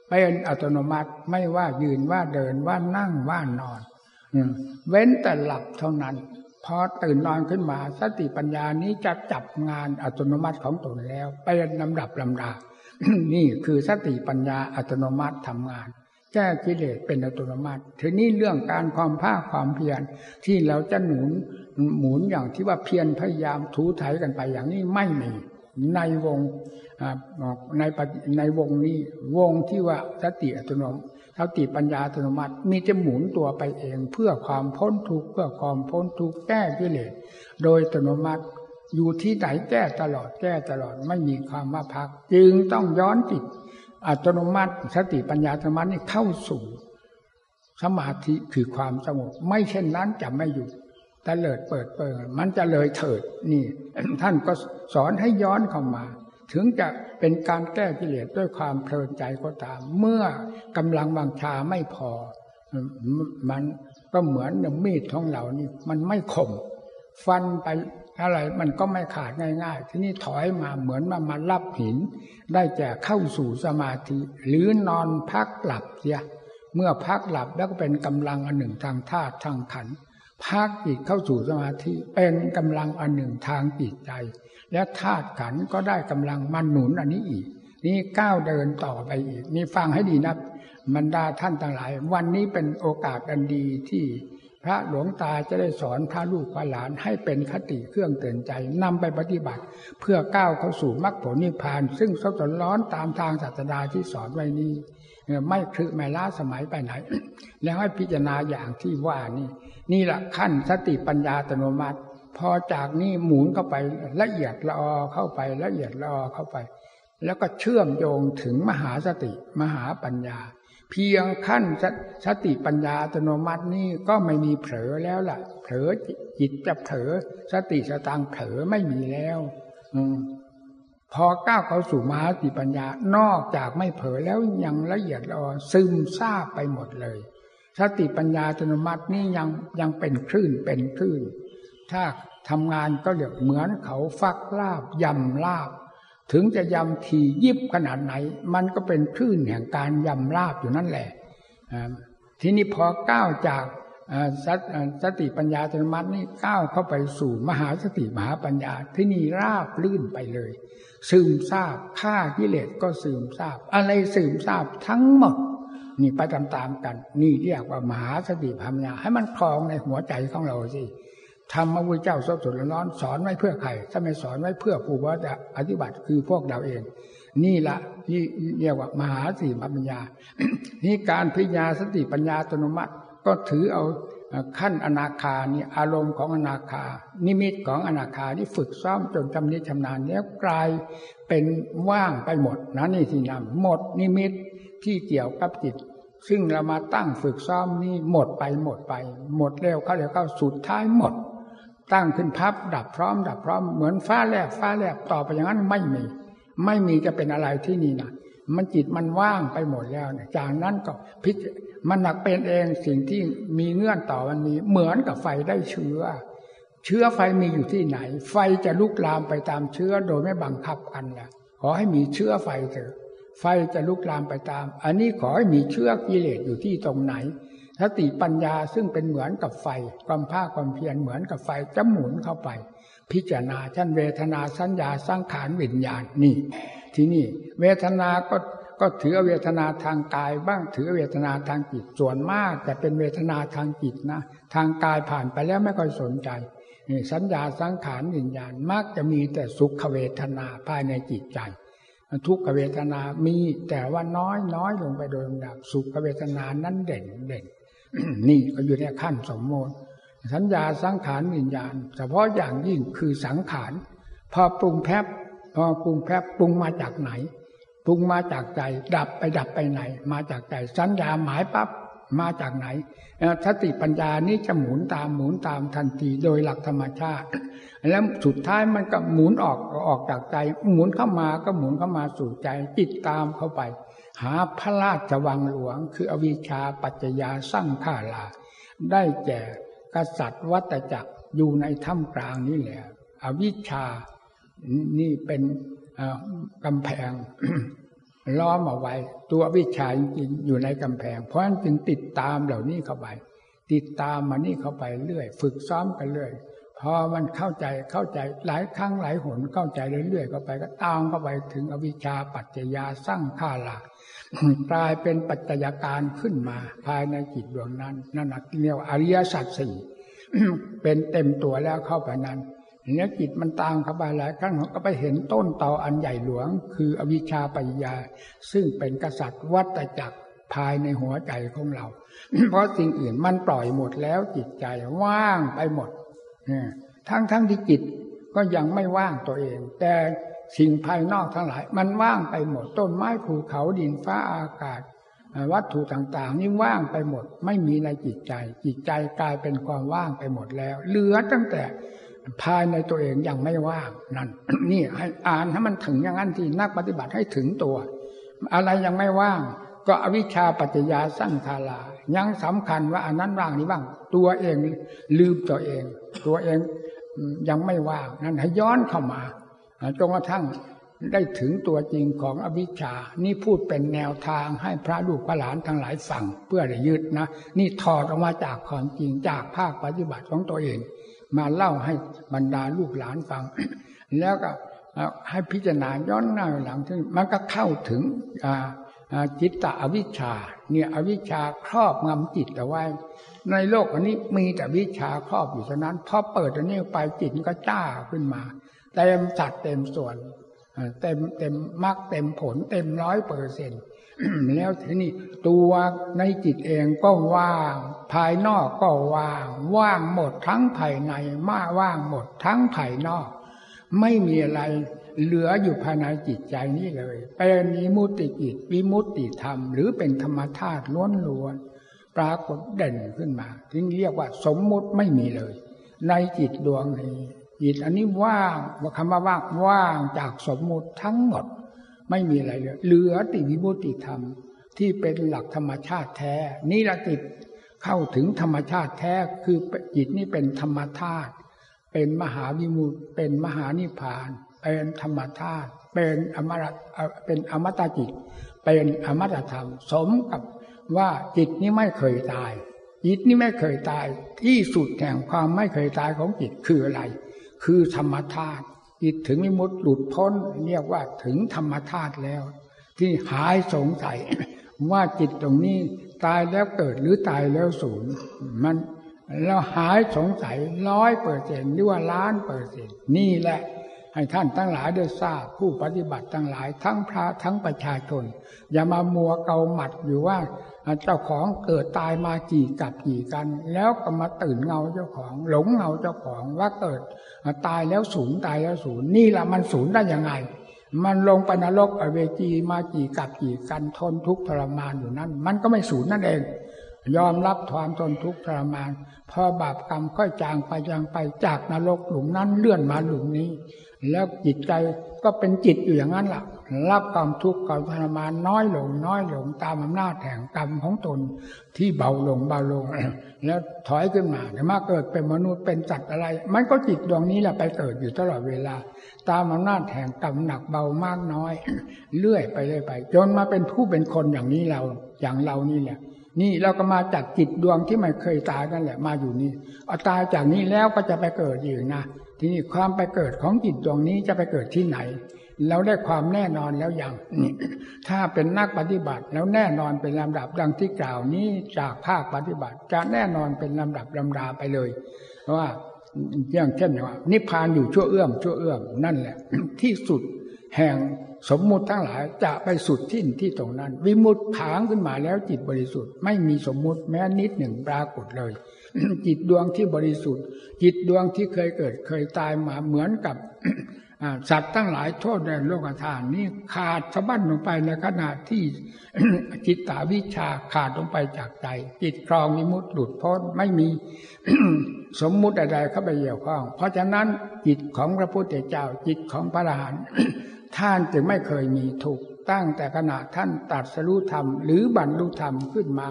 เป็นอัตโนมัติไม่ว่ายืนว่าเดินว่านั่งว่านอนเว้นแต่หลับเท่านั้น พอตื่นนอนขึ้นมาสติปัญญานี้จะจับงานอัตโนมัติของตนแล้วเป็นลำดับลำดา นี่คือสติปัญญาอัตโนมัติทำงาน แก้กิเลสเป็นอัตโนมัติทีนี้เรื่องการความภาคความเพียรที่เราจะหนุนหมุนอย่างที่ว่าเพียรพยายามถูถ่ายกันไปอย่างนี้ไม่มีในวงในในวงนี้วงที่ว่าสติอัตโนมัติ สติปัญญาอัตโนมัติมีจะหมุนตัวไปเอง เพื่อความพ้นทุกข์เพื่อความพ้นทุกข์แก้กิเลสโดยอัตโนมัติอยู่ที่ไหนแก้ตลอดแก้ตลอดไม่มีความมาพัก จึงต้องย้อนจิตอัตโนมัติสติปัญญาธรรมนี่เข้าสู่ สมาธิคือความสงบไม่เช่นนั้นจะไม่อยู่แต่เลิดเปิดเปิด มันจะเลยเถิดนี่ ท่านก็สอนให้ย้อนเข้ามา ถึงจะเป็นการแก้กิเลสด้วยความเพลินใจก็ตาม เมื่อกำลังวังชาไม่พอ มันก็เหมือนมีดของเรานี่ มันไม่คมฟันไปอะไรมันก็ไม่ขาดง่าย ๆ ที่นี่ถอยมาเหมือนมามารับหิน ได้แก่เข้าสู่สมาธิ หรือนอนพักหลับเสียเมื่อพักหลับแล้วก็เป็นกำลังอันหนึ่งทางธาตุทางขัน พักจิตเข้าสู่สมาธิเป็นกำลังอันหนึ่งทางจิตใจ และธาตุขันก็ได้กำลังมาหนุนอันนี้อีก นี่ก้าวเดินต่อไปอีกนี่ฟังให้ดีนะบรรดาท่านต่างหลาย วันนี้เป็นโอกาสอันดีที่พระหลวงตาจะได้สอนพระลูกพระหลานให้เป็นคติเครื่องเตือนใจนำไปปฏิบัติ เพื่อก้าวเข้าสู่มรรคผลนิพพาน ซึ่งสดร้อนตามทางศาสดาที่สอนไว้นี้ไม่คือไม่ล้าสมัยไปไหน แล้วให้พิจารณาอย่างที่ว่านี่ นี่แหละขั้นสติปัญญาอัตโนมัติ พอจากนี้หมุนเข้าไปละเอียดละออเข้าไปละเอียดละออเข้าไป แล้วก็เชื่อมโยงถึงมหาสติมหาปัญญา เพียงขั้นสติปัญญาอัตโนมัตินี่ก็ไม่มีเผลอแล้วล่ะ เผลอจิตจะเผลอสติสตางเผลอไม่มีแล้ว อืพอก้าวเข้าสู่มหาสติปัญญา นอกจากไม่เผลอแล้วยังละเอียดละออซึมซาบไปหมดเลย สติปัญญาอัตโนมัตินี่ยังยังเป็นคลื่นเป็นคลื่น ถ้าทำงานก็เรียกเหมือนเขาฟักลาบยำลาบ ถึงจะยำทียิบขนาดไหน มันก็เป็นคลื่นแห่งการยำลาบอยู่นั่นแหละทีนี้พอก้าวจากสติปัญญาธรรมัตินี่ก้าวเข้าไปสู่มหาสติมหาปัญญา ที่นี่ราบลื่นไปเลย ซึมซาบฆ่ากิเลสก็ซึมซาบ อะไรซึมซาบทั้งหมด นี่ไปตามๆกัน นี่เรียกว่ามหาสติปัญญาให้มันคลองในหัวใจของเราสิธรรมพระพุทธเจ้าสดสดร้อนสอนไว้เพื่อใครถ้าไม่สอนไว้เพื่อผู้ว่าจะปฏิบัติคือพวกเราเอง นี่ละที่เรียกว่ามหาสติปัญญา นี่การพิญญาสติปัญญาอัตโนมัติก็ถือเอาขั้นอนาคานี่อารมณ์ของอนาคา นิมิตของอนาคานี่ฝึกซ้อมจนจำนิชำนาญแล้วกลายเป็นว่างไปหมดนะนี่ที่นำหมดนิมิต ที่เกี่ยวกับจิต ซึ่งเรามาตั้งฝึกซ้อมนี่หมดไปหมดไป หมดเร็วเข้าเร็วเข้าสุดท้ายหมด ตั้งขึ้นพับดับพร้อม ดับพร้อมเหมือนฟ้าแลบฟ้าแลบต่อไปอย่างนั้นไม่มี ไม่มีจะเป็นอะไรที่นี่นะมันจิตมันว่างไปหมดแล้วเนี่ยจากนั้นก็พิจมันหนักเป็นเองสิ่งที่มีเงื่อนต่อมันมีเหมือนกับไฟได้เชื้อ เชื้อไฟมีอยู่ที่ไหน ไฟจะลุกลามไปตามเชื้อโดยไม่บังคับกันนะขอให้มีเชื้อไฟเถอะ ไฟจะลุกลามไปตาม อันนี้ขอให้มีเชื้อกิเลสอยู่ที่ตรงไหนสติปัญญาซึ่งเป็นเหมือนกับไฟ ความภาคความเพียรเหมือนกับไฟจะหมุนเข้าไป พิจารณาชั้นเวทนาสัญญาสังขารวิญญาณนี่ ที่นี่ เวทนาก็ก็ถือเวทนาทางกายบ้างถือเวทนาทางจิตส่วนมากจะเป็นเวทนาทางจิตนะ ทางกายผ่านไปแล้วไม่ค่อยสนใจสัญญาสังขารวิญญาณมักจะมีแต่สุขเวทนาภายในจิตใจ ทุกขเวทนามีแต่ว่าน้อยน้อยลงไปโดยลำดับสุขเวทนานั้นเด่นเด่นนี่ก็อยู่ในขั้นสมมติสัญญาสังขารวิญญาณ เฉพาะอย่างยิ่งคือสังขารพอปรุงแพบพอปรุงแพบปรุงมาจากไหนปรุงมาจากใจ ดับไปดับไปไหน มาจากใจสัญญาหมายปั๊บ มาจากไหนสติปัญญานี้จะหมุนตามหมุนตามทันทีโดยหลักธรรมชาติ แล้วสุดท้ายมันก็หมุนออกออกจากใจ หมุนเข้ามาก็หมุนเข้ามาสู่ใจจิตตามเข้าไป หาพระราชวังหลวง คืออวิชชาปัจจยาสร้างข้าลา ได้แก่กษัตริย์วัตจักรอยู่ในถ้ำกลางนี่แหละอวิชชานี่เป็นกำแพง ล้อมเอาไว้ ตัววิชาจริงๆอยู่ในกำแพง เพราะฉะนั้นจึงติดตามเหล่านี้เข้าไป ติดตามมานี่เข้าไปเรื่อย ฝึกซ้อมกันเรื่อยพอมันเข้าใจเข้าใจหลายครั้งหลายหนเข้าใจเรื่อยๆเข้าไปก็ตามเข้าไปถึงอวิชชาปัจจยาสร้างข้าลากลายเป็นปัจจัยการขึ้นมา ภายในจิตดวงนั้นนั่นเรียกวอริยสัจสี่เป็นเต็มตัวแล้วเข้าไปนั้น เนี้ยจิตมันตามเข้าไปหลายครั้งก็ไปเห็นต้นเตาอันใหญ่หลวง คืออวิชชาปัญญา ซึ่งเป็นกษัตริย์วัตจักรภายในหัวใจของเรา เพราะสิ่งอื่นมันปล่อยหมดแล้วจิตใจว่างไปหมดทั้งทั้งที่จิตก็ยังไม่ว่างตัวเอง แต่สิ่งภายนอกทั้งหลาย มันว่างไปหมด ต้นไม้ภูเขาดินฟ้าอากาศ วัตถุต่างๆ นี่ว่างไปหมด ไม่มีในจิตใจ จิตใจกลายเป็นความว่างไปหมดแล้ว เหลือตั้งแต่ ภายในตัวเองยังไม่ว่างนั่นนี่ให้อ่านให้มันถึงอย่างนั้นที่นักปฏิบัติให้ถึงตัว อะไรยังไม่ว่าง ก็อวิชชาปัจจยาสั้นคาลายังสำคัญว่าอันนั้นว่างนี้ว่าง ตัวเองลืมตัวเอง ตัวเองยังไม่ว่างนั่นให้ย้อนเข้ามาจนกระทั่งได้ถึงตัวจริงของอวิชชา นี่พูดเป็นแนวทางให้พระลูกพระหลานทั้งหลายฟังเพื่อได้ยึดนะ นี่ถอดออกมาจากความจริงจากภาคปฏิบัติของตัวเอง มาเล่าให้บรรดาลูกหลานฟัง แล้วก็ให้พิจารณาย้อนหน้าหลังถึงมันก็เข้าถึงจิตตอวิชชา เนี่ยอวิชชาครอบงำจิตเอาไว้ ในโลกอันนี้มีแต่วิชาครอบอยู่เท่านั้นพอเปิดอันนี้ไปจิตก็จ้าขึ้นมาเต็มสัดเต็มส่วนเต็มเต็มมรรคเต็มผลเต็มร้อยเปอร์เซ็นต์ แล้วทีนี้ตัวในจิตเองก็ว่าง ภายนอกก็ว่าง ว่างหมดทั้งภายในมาว่างหมดทั้งภายนอก ไม่มีอะไรเหลืออยู่ภายในจิตใจนี้เลย เป็นวิมุติจิตวิมุตติธรรม หรือเป็นธรรมธาตุล้วนล้วนปรากฏเด่นขึ้นมาที่เรียกว่าสมมุติไม่มีเลย ในจิตดวงนี้จิตอันนี้ว่างว่าคำว่าว่างว่างจากสมมุติทั้งหมด ไม่มีอะไรเลยเหลือติวิมุติธรรม ที่เป็นหลักธรรมชาติแท้ นี่ละจิตเข้าถึงธรรมชาติแท้คือจิตนี่เป็นธรรมธาตุเป็นมหาวิมุตเป็นมหานิพพาน เป็นธรรมธาตุเป็นอมรเป็นอมตะจิต เป็นอมตะธรรม สมกับว่าจิตนี้ไม่เคยตาย จิตนี้ไม่เคยตาย ที่สุดแห่งความไม่เคยตายของจิตคืออะไร คือธรรมธาตุ จิตถึงมิมุตหลุดพ้นเรียกว่าถึงธรรมธาตุแล้ว ที่หายสงสัยว่าจิตตรงนี้ตายแล้วเกิดหรือตายแล้วสูญมันเราหายสงสัยร้อยเปอร์เซ็นต์หรือว่าล้านเปอร์เซ็นต์นี่แหละ ให้ท่านทั้งหลายได้ทราบผู้ปฏิบัติทั้งหลายทั้งพระทั้งประชาชน อย่ามามัวเกาหมัดอยู่ว่า เจ้าของเกิดตายมากี่กับกี่กัน แล้วก็มาตื่นเงาเจ้าของ หลงเงาเจ้าของว่าเกิดตายแล้วสูญตายแล้วสูญนี่ละมันสูญได้ยังไง มันลงไปนรกอเวจีมากี่กับกี่กันทนทุกข์ทรมานอยู่นั้น มันก็ไม่สูญนั่นเอง ยอมรับความทนทุกข์ทรมาน พอบาปกรรมค่อยจางไปจางไปจากนรกหลุมนั้นเลื่อนมาหลุมนี้ แล้วจิตใจก็เป็นจิตอยู่อย่างนั้นละ่ะ รับความทุกข์ความทรมานน้อยลง น้อยลงตามอำนาจแห่งกรรมของตนที่เบาลงเบาลง แล้วถอยขึ้นมาแต่มาเกิดเป็นมนุษย์เป็นสัตว์อะไร มันก็จิตดวงนี้แหละไปเกิดอยู่ตลอดเวลา ตามอำนาจแห่งกรรมหนักเบามากน้อย เลื่อยไปเรื่อยไป จนมาเป็นผู้เป็นคนอย่างนี้เราอย่างเรานี่แหละนี่เราก็มาจากจิตดวงที่ไม่เคยตายนั่นแหละมาอยู่นี่เอาตายจากนี้แล้วก็จะไปเกิดอีกนะ ทีนี้ความไปเกิดของจิตดวงนี้จะไปเกิดที่ไหน เราได้ความแน่นอนแล้วยังถ้าเป็นนักปฏิบัติ แล้วแน่นอนเป็นลำดับดังที่กล่าวนี้จากภาคปฏิบัติ จะแน่นอนเป็นลำดับลำดาไปเลยเพราะว่าอย่างเช่นว่า นิพพานอยู่ชั่วเอื้อมชั่วเอื้อมนั่นแหละ ที่สุดแห่งสมมุติทั้งหลายจะไปสุดที่ที่ตรงนั้น วิมุตผางขึ้นมาแล้วจิตบริสุทธิ์ไม่มีสมมุติแม้นิดหนึ่งปรากฏเลย จิตดวงที่บริสุทธิ์ จิตดวงที่เคยเกิดเคยตายมาเหมือนกับ สัตว์ทั้งหลายโทษในโลกธาตุนี้ขาดสะบั้นลงไปในขณะที่จิตตาวิชาขาดลงไปจากใจ จิตครองมิมุตหลุดพ้นไม่มีสมมุติใดๆเข้าไปเกี่ยวข้อง เพราะฉะนั้นจิตของพระพุทธเจ้าจิตของพระอรหันต์ท่านจึงไม่เคยมีถูกตั้งแต่ขณะท่านตัดสรุธรรม หรือบรรลุธรรมขึ้นมา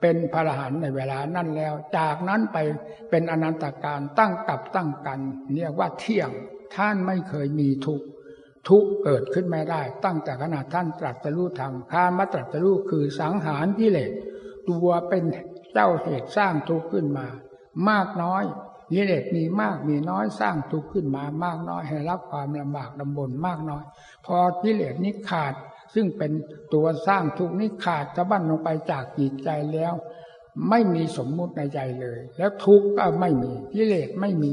เป็นพระอรหันต์ในเวลานั้นแล้ว จากนั้นไปเป็นอนันตการตั้งกับตั้งกันเรียกว่าเที่ยง ท่านไม่เคยมีทุกทุกเกิดขึ้นไม่ได้ ตั้งแต่ขณะท่านตรัสรู้ธรรมคามาตรัสรู้คือสังหารกิเลสตัวเป็นเจ้าเหตุสร้างทุกข์ขึ้นมา มากน้อยกิเลสมีมากมีน้อยสร้างทุกข์ขึ้นมามากน้อยให้รับความลำบากลำบนมากน้อย พอกิเลสนี้ขาด ซึ่งเป็นตัวสร้างทุกข์นี้ขาดจะบั้นลงไปจากจิตใจแล้ว ไม่มีสมมุติในใจเลย แล้วทุกข์ก็ไม่มีกิเลสไม่มี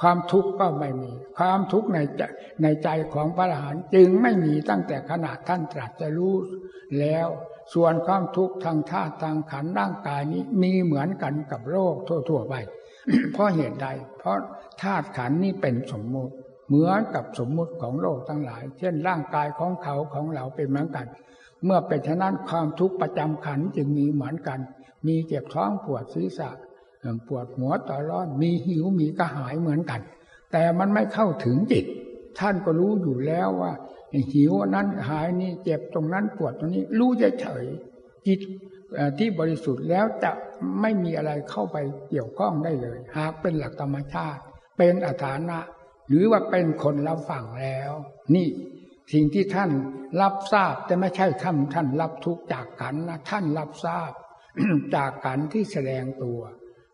ความทุกข์ก็ไม่มี ความทุกข์ในใจในใจของพระอรหันต์จึงไม่มีตั้งแต่ขณะท่านตรัสจะรู้แล้วส่วนความทุกข์ทางธาตุทางขันร่างกายนี้มีเหมือนกันกับโรคทั่วๆไปเพราะเหตุใด เพราะธาตุขันนี้เป็นสมมุติ เหมือนกับสมมุติของโลกทั้งหลาย เช่นร่างกายของเขาของเราเป็นเหมือนกัน เมื่อเป็นฉะนั้นความทุกข์ประจำขันจึงมีเหมือนกัน มีเจ็บท้องปวดศีรษะ ปวดหัวต่อร้อนมีหิวมีกระหายเหมือนกัน แต่มันไม่เข้าถึงจิต ท่านก็รู้อยู่แล้วว่าหิวนั้นหายนี่เจ็บตรงนั้นปวดตรงนี้ รู้เฉยจิตที่บริสุทธิ์แล้วจะไม่มีอะไรเข้าไปเกี่ยวข้องได้เลย หากเป็นหลักธรรมชาติ เป็นอัฐานะ หรือว่าเป็นคนรับฟังแล้ว นี่สิ่งที่ท่านรับทราบแต่ไม่ใช่คำท่านรับทุกจากกันนะท่านรับทราบ จากกันที่แสดงตัว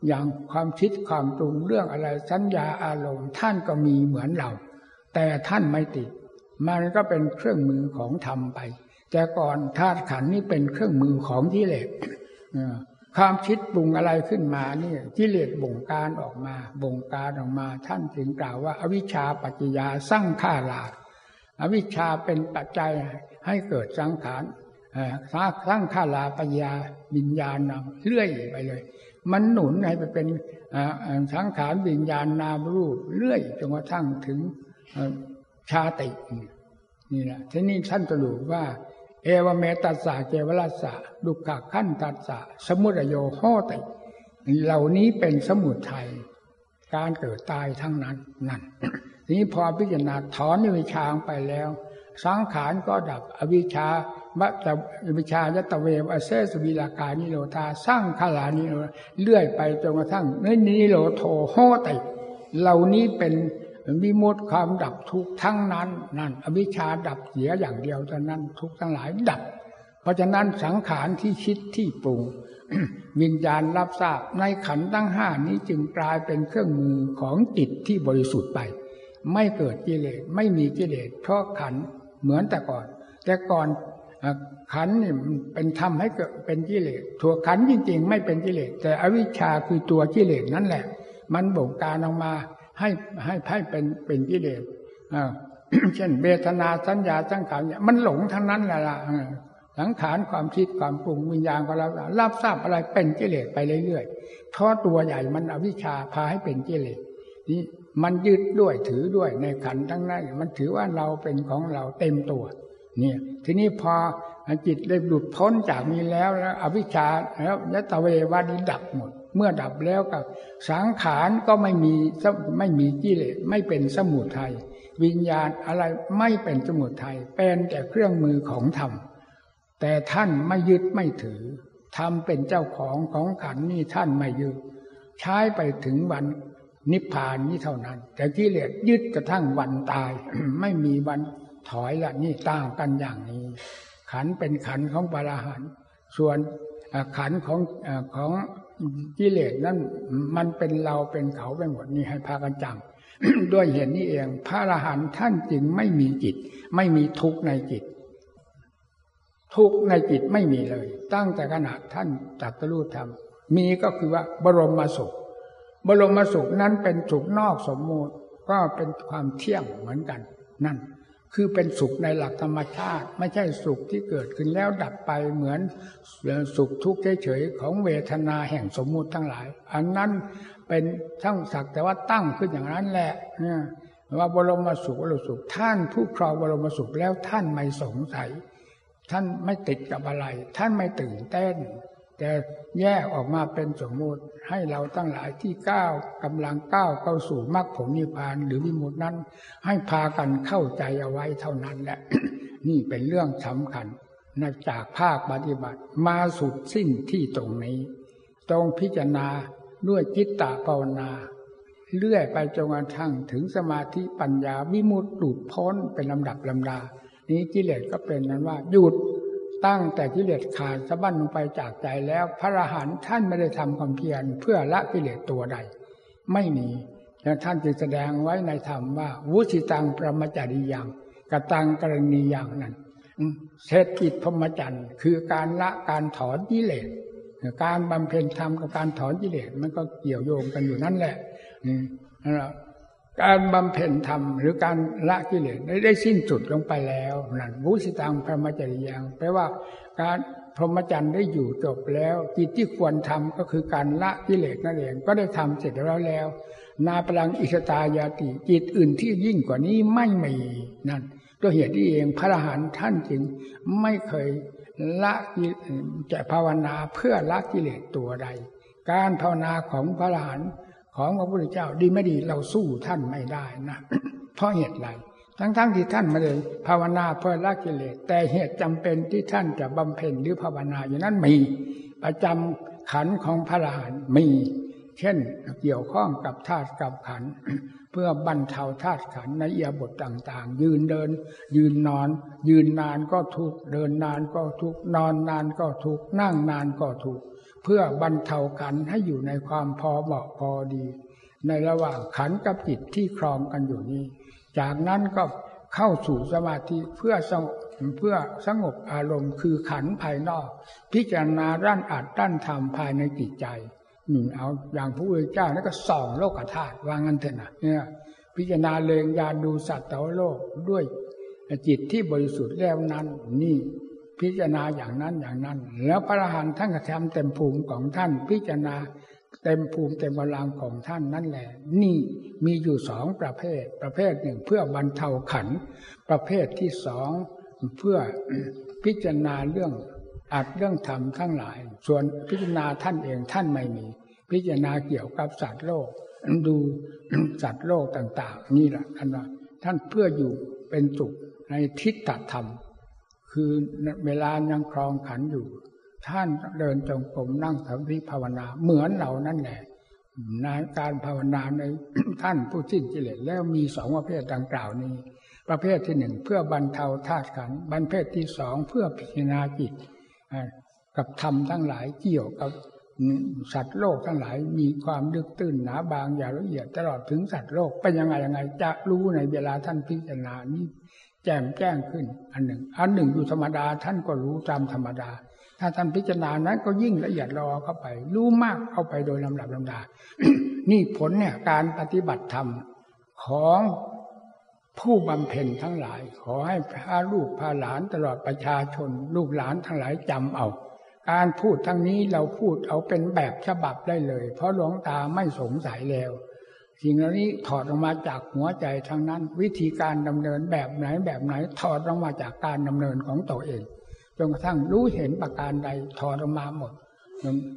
อย่างความคิดความปรุงเรื่องอะไรสัญญาอารมณ์ท่านก็มีเหมือนเรา แต่ท่านไม่ติด มันก็เป็นเครื่องมือของธรรมไป แต่ก่อนธาตุขันนี้เป็นเครื่องมือของกิเลสความคิดปรุงอะไรขึ้นมานี่กิเลสบ่งการออกมา บ่งการออกมา ท่านถึงกล่าวว่าอวิชชาปัจจยาสร้างข้าลาอวิชชาเป็นปัจจัยให้เกิดสังขารสร้างข้าลาปัญญาวิญญาณนำเลื่อยไปเลย มันหนุนให้ไปเป็นสังขารวิญญาณนามรูปเรื่อยจนกระทั่งถึงชาตินี่แหละทีนี้ท่านสรุปว่า เอวเมตัสสะเจวรัสสะดุขขั้นตัสสะสมุทโยโหติเหล่านี้เป็นสมุทัยการเกิดตายทั้งนั้นนั่นทีนี้พอพิจารณาถอนวิชาไปแล้ว สังขารก็ดับอวิชชา มัตวิชายตะเวอเซสวิลากานิโรธาสร้างขลานิโรเลื่อยไปจนกระทั่งนี่นิโรโทโหติเหล่านี้เป็นวิมุตความดับทุกทั้งนั้นนั่นอวิชาดับเสียอย่างเดียวเท่านั้นทุกทั้งหลายดับ เพราะฉะนั้นสังขารที่คิดที่ปรุงวิญญาณรับทราบในขันตั้งห้านี้จึงกลายเป็นเครื่องมือของจิตที่บริสุทธิ์ไป ไม่เกิดกิเลสไม่มีกิเลสเพราะขันเหมือนแต่ก่อน แต่ก่อน ขันนี่มันเป็นธรรมให้เกิดเป็นกิเลสถั่วขันจริง ๆ ไม่เป็นกิเลสแต่อวิชชาคือตัวกิเลสนั่นแหละ มันบงการออกมาให้ให้ให้เป็นเป็นกิเลสเช่นเบทนาสัญญาสังขารเนี่ยมันหลงทั้งนั้นแหละล่ะสังขารความคิดความปรุงวิญญาณก็รับรับทราบอะไรเป็นกิเลสไปเรื่อยๆเพราะตัวใหญ่มันอวิชชาพาให้เป็นกิเลสนี่มันยึดด้วยถือด้วยในขันทั้งนั้นมันถือว่าเราเป็นของเราเต็มตัว เนี่ย ทีนี้พอจิตได้หลุดพ้นจากมีแล้วแล้ว อวิชชาแล้วยะตะเววานี้ดับหมด เมื่อดับแล้วกับสังขารก็ไม่มีไม่มีกิเลสไม่เป็นสมุทัยวิญญาณอะไรไม่เป็นสมุทัยเป็นแต่เครื่องมือของธรรม แต่ท่านไม่ยึดไม่ถือทำเป็นเจ้าของของขันนี่ท่านไม่ยึดใช้ไปถึงวันนิพพานนี้เท่านั้น แต่กิเลสยึดกระทั่งวันตาย ไม่มีวัน ถอยละนี่ต่างกันอย่างนี้ ขันเป็นขันของปราหันส่วนขันของของกิเลสนั้นมันเป็นเราเป็นเขาไปหมดนี่ให้พากันจำด้วยเหตุนี้เอง พระอรหันต์ท่านจึงไม่มีจิต ไม่มีทุกข์ในจิต ทุกข์ในจิตไม่มีเลย ตั้งแต่ขณะท่านจักรรูธรรมมีก็คือว่าบรมมาสุข บรมมาสุขนั้นเป็นสุขนอกสมมูติก็เป็นความเที่ยงเหมือนกัน นั่น คือเป็นสุขในหลักธรรมชาติ ไม่ใช่สุขที่เกิดขึ้นแล้วดับไปเหมือนสุขทุกข์เฉยๆของเวทนาแห่งสมมุติทั้งหลาย อันนั้นเป็นทั้งสักแต่ว่าตั้งขึ้นอย่างนั้นแหละเนี่ยว่าบรมสุขบรมสุขท่านผู้ครองบรมสุขแล้วท่านไม่สงสัย ท่านไม่ติดกับอะไร ท่านไม่ตื่นเต้น แต่แยกออกมาเป็นสมมุติให้เราตั้งหลายที่ก้าวกำลังก้าวเข้าสู่มรรคผลนิพพานหรือวิมุตินั้น ให้พากันเข้าใจเอาไว้เท่านั้นแหละ นี่เป็นเรื่องสำคัญนะจากภาคปฏิบัติมาสุดสิ้นที่ตรงนี้ ตรงพิจารณาด้วยจิตตภาวนา เลื่อยไปจนกระทั่งถึงสมาธิปัญญาวิมุตติหลุดพ้นเป็นลำดับลำดา นี้กิเลสก็เป็นนั้นว่าหยุด ตั้งแต่กิเลสขาดสะบั้นลงไปจากใจแล้ว พระอรหันต์ท่านไม่ได้ทำความเพียรเพื่อละกิเลสตัวใด ไม่มีแล่ท่านจึงแสดงไว้ในธรรมว่า วุสิตังประมจาริยังกตังกรณีย่างนั้นเศรษฐกิจพรหมจรรย์คือการละการถอนกิเลสการบำเพ็ญธรรมกับการถอนกิเลสมันก็เกี่ยวโยงกันอยู่นั่นแหละนั่นแหละ การบำเพ็ญธรรมหรือการละกิเลสได้ได้สิ้นสุดลงไปแล้วนั่นวุสิตังพระมจริยังแปลว่าการพรหมจรรย์ได้อยู่จบแล้ว กิจที่ควรทำก็คือการละกิเลสนั่นเองก็ได้ทำเสร็จแล้วแล้ว นาพลังอิสตายาติจิตอื่นที่ยิ่งกว่านี้ไม่มีนั่นตัวเหตุที่เองพระอรหันต์ท่านจึงไม่เคยละจะภาวนาเพื่อละกิเลสตัวใด การภาวนาของพระอรหันต์ ของพระพุทธเจ้าดีไม่ดีเราสู้ท่านไม่ได้นะเพราะเหตุไรทั้งๆทที่ท่านม่ได้ภาวนาเพื่อละกิเลสแต่เหตุจำเป็นที่ท่านจะบำเพ็ญหรือภาวนาอย่างนั้นมี ประจำขันของพระอรหันต์มี เช่นเกี่ยวข้องกับธาตุกับขัน เพื่อบรรเทาธาตุขันในเอียบทต่างๆ ยืนเดิน ยืนนอน ยืนนานก็ทุกเดินนานก็ทุกนอนนานก็ทุกนั่งนานก็ทุก เพื่อบรรเทาขันให้อยู่ในความพอเหมาะพอดี ในระหว่างขันกับจิตที่ครองกันอยู่นี้ จากนั้นก็เข้าสู่สมาธิเพื่อสงบเพื่อสงบอารมณ์คือขันภายนอก พิจารณาด้านอัดด้านธรรมภายในจิตใจหนึ่งเอาอย่างพระพุทธเจ้านั่นก็ส่องโลกธาตุวางงันเถอะนะเนี่ยพิจารณาเลงยาดูสัตว์แต่โลกด้วยจิตที่บริสุทธิ์แล้วนั้น นี่ พิจารณาอย่างนั้นอย่างนั้น แล้วพระอรหันต์ท่านกระทำเต็มภูมิของท่าน พิจารณาเต็มภูมิเต็มกำลังของท่านนั่นแหละ นี่มีอยู่สองประเภท ประเภทหนึ่งเพื่อบรรเทาขัน ประเภทที่สองเพื่อพิจารณาเรื่องอัดเรื่องธรรมทั้งหลาย ส่วนพิจารณาท่านเองท่านไม่มี พิจารณาเกี่ยวกับสัตว์โลก ดูสัตว์โลกต่าง ๆ นี่แหละท่านว่าท่านเพื่ออยู่เป็นสุขในทิฏฐธรรม คือเวลายังครองขันอยู่ ท่านเดินจงกรมนั่งสมาธิภาวนา เหมือนเรานั่นแหละในการภาวนาในท่านผู้สิ้นกิเลสแล้วมีสองประเภทดังกล่าวนี้ ประเภทที่หนึ่งเพื่อบรรเทาธาตุขันบรรเภทที่สองเพื่อพิจารณาจิตกับธรรมทั้งหลายเกี่ยวกับสัตว์โลกทั้งหลายมีความลึกตื้นหนาบางอย่างละเอียดตลอดถึงสัตว์โลกเป็นยังไงยังไงจะรู้ในเวลาท่านพิจารณานี้ แจ่มแจ้งขึ้น อันหนึ่ง อันหนึ่งอยู่ธรรมดาท่านก็รู้ตามธรรมดา ถ้าท่านพิจารณานั้นก็ยิ่งละเอียดรอเข้าไป รู้มากเข้าไปโดยลำดับลำดา นี่ผลเนี่ยการปฏิบัติธรรมของผู้บำเพ็ญทั้งหลาย ขอให้พาลูกพาหลานตลอดประชาชน ลูกหลานทั้งหลายจำเอา การพูดทั้งนี้เราพูดเอาเป็นแบบฉบับได้เลย เพราะหลวงตาไม่สงสัยแล้ว สิ่งเหล่านี้ถอดออกมาจากหัวใจทั้งนั้น วิธีการดำเนินแบบไหนแบบไหน ถอดออกมาจากการดำเนินของตัวเองจนกระทั่งรู้เห็นประการใดถอดออกมาหมด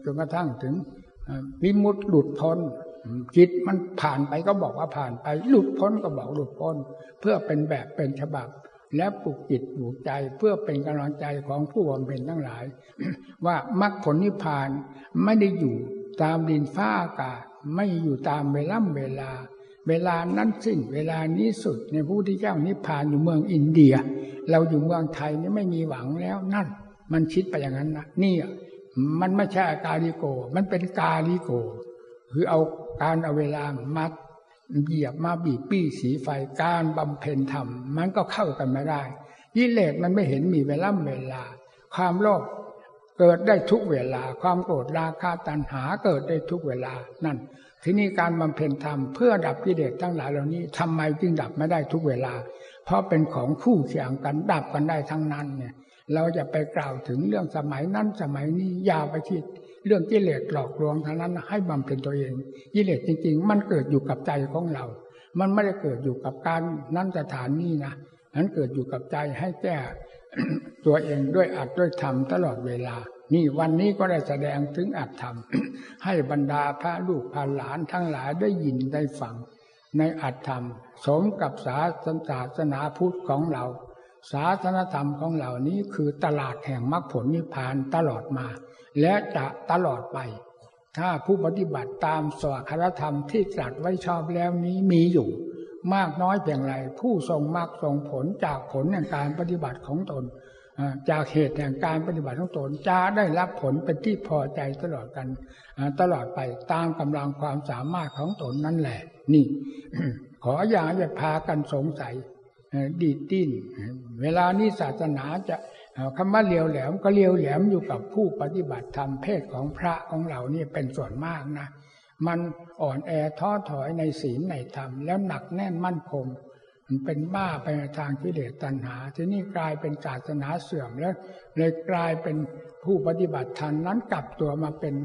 จนกระทั่งถึงวิมุตติหลุดพ้นจิตมันผ่านไปก็บอกว่าผ่านไป หลุดพ้นก็บอกหลุดพ้น เพื่อเป็นแบบเป็นฉบับ และปลุกจิตปลุกใจเพื่อเป็นกำลังใจของผู้บำเพ็ญทั้งหลาย ว่ามรรคผลนิพพานไม่ได้อยู่ตามดินฟ้าอากาศ ไม่อยู่ตามเวลาเวลา เวลานั้นสิ้น เวลานี้สุดในผู้ที่เจ้านิพพานอยู่เมืองอินเดีย เราอยู่เมืองไทยนี่ไม่มีหวังแล้วนั่น มันคิดไปอย่างนั้นนะนี่มันไม่ใช่กาลิโก มันเป็นกาลิโก คือเอาการเอาเวลามัดเหยียบมาบีบปี้สีไฟการบำเพ็ญธรรม มันก็เข้ากันไม่ได้ยิ่เลสมันไม่เห็นมีเวลาเวลา ความโลภ เกิดได้ทุกเวลา ความโกรธราคะตัณหาเกิดได้ทุกเวลานั่น ทีนี้การบำเพ็ญธรรมเพื่อดับกิเลสทั้งหลายเหล่านี้ทำไมจึงดับไม่ได้ทุกเวลา เพราะเป็นของคู่เคียงกันดับกันได้ทั้งนั้นเนี่ย เราจะไปกล่าวถึงเรื่องสมัยนั้นสมัยนี้ยาวไปที่เรื่องกิเลสหลอกลวงทั้งนั้น ให้บำเพ็ญตัวเองกิเลสจริง ๆ มันเกิดอยู่กับใจของเรา มันไม่ได้เกิดอยู่กับการนั้นสถานนี้นะนั้นเกิดอยู่กับใจให้แก้ ตัวเองด้วยอัดด้วยธรรมตลอดเวลา นี่วันนี้ก็ได้แสดงถึงอัดธรรม ให้บรรดาพระลูกพระหลานทั้งหลายได้ยินได้ฟัง ในอัดธรรม สมกับศาสนาพุทธของเรา ศาสนธรรมของเหล่านี้คือตลาดแห่งมรรคผลนิพพานตลอดมา และจะตลอดไป ถ้าผู้ปฏิบัติตามสวครธรรมที่ตรัสไว้ชอบแล้วนี้มีอยู่ มากน้อยเพียงไร ผู้ทรงมากทรงผลจากผลแห่งการปฏิบัติของตนจากเหตุแห่งการปฏิบัติของตนจะได้รับผลเป็นที่พอใจตลอดกันตลอดไปตามกำลังความสามารถของตนนั่นแหละ นี่ ขออย่าอย่าพากันสงสัยดีดิ้นเวลานี้ศาสนาจะคำว่าเลียวแหลมก็เลียวแหลมอยู่กับผู้ปฏิบัติธรรมเพศของพระของเรานี่เป็นส่วนมากนะ มันอ่อนแอท้อถอยในศีลในธรรม แล้วหนักแน่นมั่นคง มันเป็นบ้าไปในทางกิเลสตัณหา ที่นี่กลายเป็นศาสนาเสื่อมแล้ว เลยกลายเป็นผู้ปฏิบัติธรรมนั้นกลับตัวมาเป็น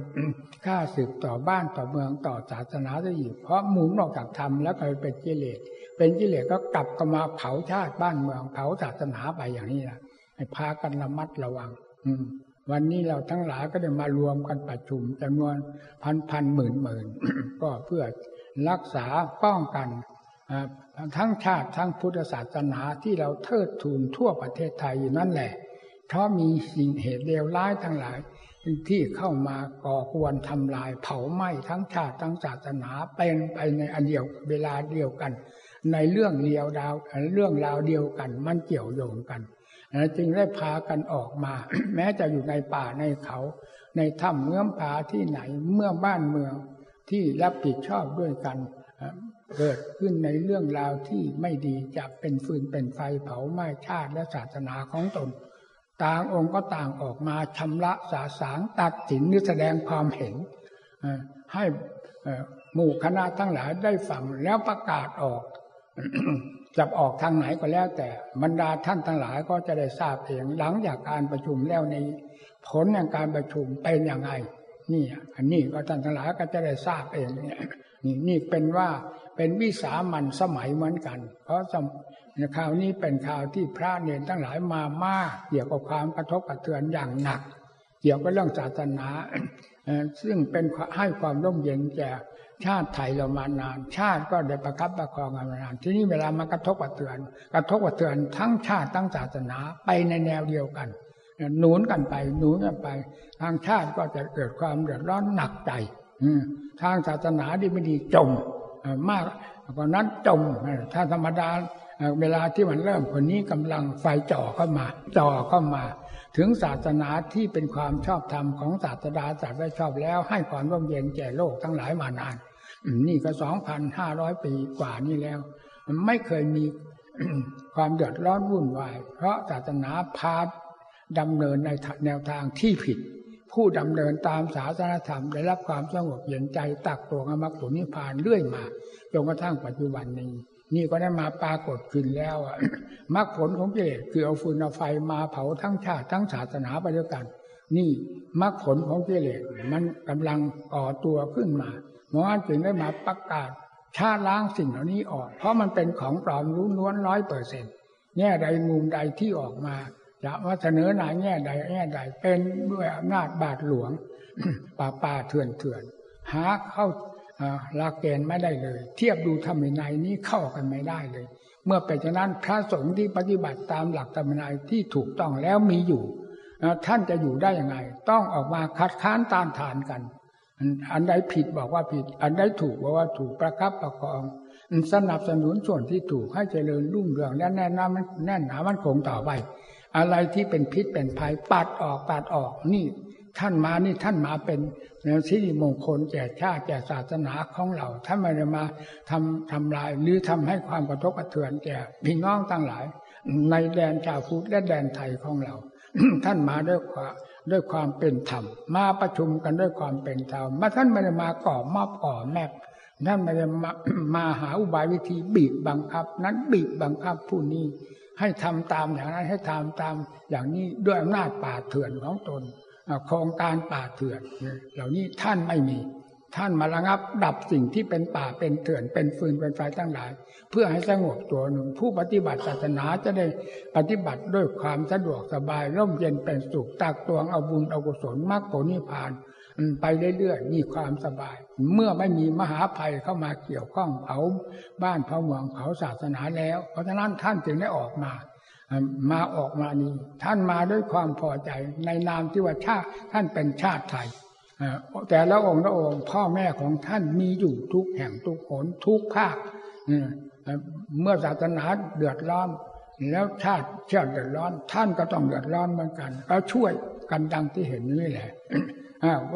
ข้าศึกต่อบ้านต่อเมืองต่อศาสนาได้อีกเพราะหมุนออกจากธรรมแล้วก็เป็นกิเลสเป็นกิเลสก็กลับก็มาเผาชาติบ้านเมืองเผาศาสนาไปอย่างนี้นะให้พากันระมัดระวัง อืม วันนี้เราทั้งหลายก็ได้มารวมกันประชุมจำนวนพันพันหมื่นหมื่นก็เพื่อรักษาป้องกันทั้งชาติทั้งพุทธศาสนาที่เราเทิดทูนทั่วประเทศไทยอยู่นั่นแหละ เพราะมีสิ่งเหตุเลวร้ายทั้งหลายที่เข้ามาก่อควรทำลายเผาไหม้ทั้งชาติทั้งศาสนาเป็นไปในอันเดียวเวลาเดียวกัน ในเรื่องเดียวดาวเรื่องราวเดียวกัน มันเกี่ยวโยงกัน จึงได้พากันออกมา แม้จะอยู่ในป่าในเขา ในถ้ำเมื่อมผาที่ไหนเมื่อบ้านเมืองที่รับผิดชอบด้วยกันเกิดขึ้นในเรื่องราวที่ไม่ดีจะเป็นฟืนเป็นไฟเผาไหม้ชาติและศาสนาของตน ต่างองค์ก็ต่างออกมาชำระสาสางตัดสินหรือแสดงความเห็นให้หมู่คณะทั้งหลายได้ฟังแล้วประกาศออก จะออกทางไหนก็แล้ว แต่บรรดาท่านทั้งหลายก็จะได้ทราบเองหลังจากการประชุมแล้วในผลแห่งการประชุมเป็นอย่างไรนี่อันนี้ก็ท่านทั้งหลายก็จะได้ทราบเองเนี่ยนี่นี่เป็นว่าเป็นวิสามันสมัยเหมือนกัน เพราะสข่าวนี้เป็นข่าวที่พระเนรทั้งหลายมามากเกี่ยวกับความกระทบกระเทือนอย่างหนัก เกี่ยวกับเรื่องศาสนา ซึ่งเป็นให้ความร่มเย็นแก่ ชาติไทยเรามานาน ชาติก็ได้ประคับประคองกันมานาน ที่นี้เวลามากระทบกระเทือน กระทบกระเทือนทั้งชาติทั้งศาสนาไปในแนวเดียวกันหนุนกันไปหนุนกันไป ทางชาติก็จะเกิดความเดือดร้อนหนักใจทางศาสนาดีไม่ดีจมมากกว่านั้นจมถ้าธรรมดาเวลาที่มันเริ่มคนนี้กำลังไฟจ่อเข้ามา จ่อเข้ามา ถึงศาสนาที่เป็นความชอบธรรมของศาสดาจัดไว้ชอบแล้ว ให้ความร่มเย็นแก่โลกทั้งหลายมานาน นี่ก็สองพันห้าร้อยปีกว่านี่แล้วมันไม่เคยมีความเดือดร้อนวุ่นวาย เพราะศาสนาพาดำเนินในแนวทางที่ผิด ผู้ดำเนินตามศาสนาธรรม ได้รับความสงบเย็นใจตักตัวอมรรคผลนิพพานเรื่อยมาจนกระทั่งปัจจุบันนี้ นี่ก็ได้มาปรากฏขึ้นแล้วมรรคผลของเกศคือเอาฟืนเอาไฟมาเผาทั้งชาติทั้งศาสนาไปด้วยกัน นี่มรรคผลของกิเลสมันกำลังก่อตัวขึ้นมา หมอจึงได้มาประกาศชาล้างสิ่งเหล่านี้ออก เพราะมันเป็นของปลอมรู้ล้วนร้อยเปอร์เซ็นต์แง่ใดมุมใดที่ออกมาจะว่าเสนอหนาแง่ใดแง่ใดเป็นด้วยอำนาจบาทหลวง ป่าป่าเถื่อนเถื่อนหาเข้าลาเกณฑ์ไม่ได้เลย เทียบดูธรรมนัยนี้เข้ากันไม่ได้เลย เมื่อเป็นฉะนั้นพระสงฆ์ที่ปฏิบัติตามหลักธรรมนัยที่ถูกต้องแล้วมีอยู่ ท่านจะอยู่ได้ยังไง ต้องออกมาคัดค้านต้านทานกัน อันใดผิดบอกว่าผิด อันใดถูกบอกว่าถูกประคับประคองสนับสนุนส่วนที่ถูกให้เจริญรุ่งเรืองและแน่นหนามันแน่นหนามันคงต่อไป อะไรที่เป็นพิษเป็นภัยปัดออกปัดออกนี่ท่านมานี่ท่านมาเป็นแนวสิริมงคลแก่ชาติแก่ศาสนาของเราท่านไม่ได้มาทำทำลาย หรือทำให้ความกระทบกระเทือนแก่พี่น้องตั้งหลาย ในแดนชาวพุทธและแดนไทยของเรา ท่านมาด้วยความ ด้วยความเป็นธรรมมาประชุมกันด้วยความเป็นธรรมมาท่านไม่ได้มาก่อมอบก่อแมกท่านไม่ได้มามาหาอุบายวิธีบีบบังคับ นั้นบีบบังคับผู้นี้ให้ทำตามอย่างนั้นให้ทำตามอย่างนี้ด้วยอำนาจป่าเถื่อนของตนโครงการป่าเถื่อนเหล่านี้ท่านไม่มี ท่านมาระงับ ดับสิ่งที่เป็นป่าเป็นเถื่อนเป็นฟืนเป็นไฟทั้งหลาย เพื่อให้สงบตัวหนึ่ง ผู้ปฏิบัติศาสนาจะได้ปฏิบัติด้วยความสะดวกสบาย ร่มเย็นเป็นสุขตักตวงเอาบุญเอากุศลมรรคผลนิพพานไปเรื่อยๆมีความสบาย เมื่อไม่มีมหาภัยเข้ามาเกี่ยวข้องเผาบ้านเผาเมืองเผาศาสนาแล้ว เพราะฉะนั้นท่านจึงได้ออกมามาออกมานี้ ท่านมาด้วยความพอใจในนามที่ว่าชาติท่านเป็นชาติไทย แต่ละองค์ละองค์พ่อแม่ของท่านมีอยู่ทุกแห่งทุกหนทุกภาคเมื่อศาสนาเดือดร้อนแล้วชาติเชื่อเดือดร้อน ท่านก็ต้องเดือดร้อนเหมือนกัน ก็ช่วยกันดังที่เห็นนี่แหละ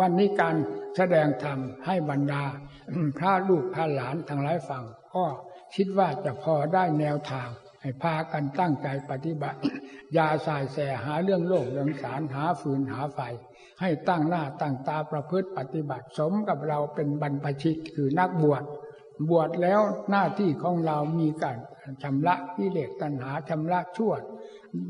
วันนี้การแสดงธรรมให้บรรดาพระลูกพระหลานทางหลายฝั่งก็คิดว่าจะพอได้แนวทาง ให้พากันตั้งใจปฏิบัติ ยาสายแสหาเรื่องโลกเรื่องสารหาฟืนหาไฟ ให้ตั้งหน้าตั้งตาประพฤติปฏิบัติสมกับเราเป็นบรรพชิตคือนักบวช บวชแล้วหน้าที่ของเรามีการชำระกิเลสตัณหาชำระชั่ว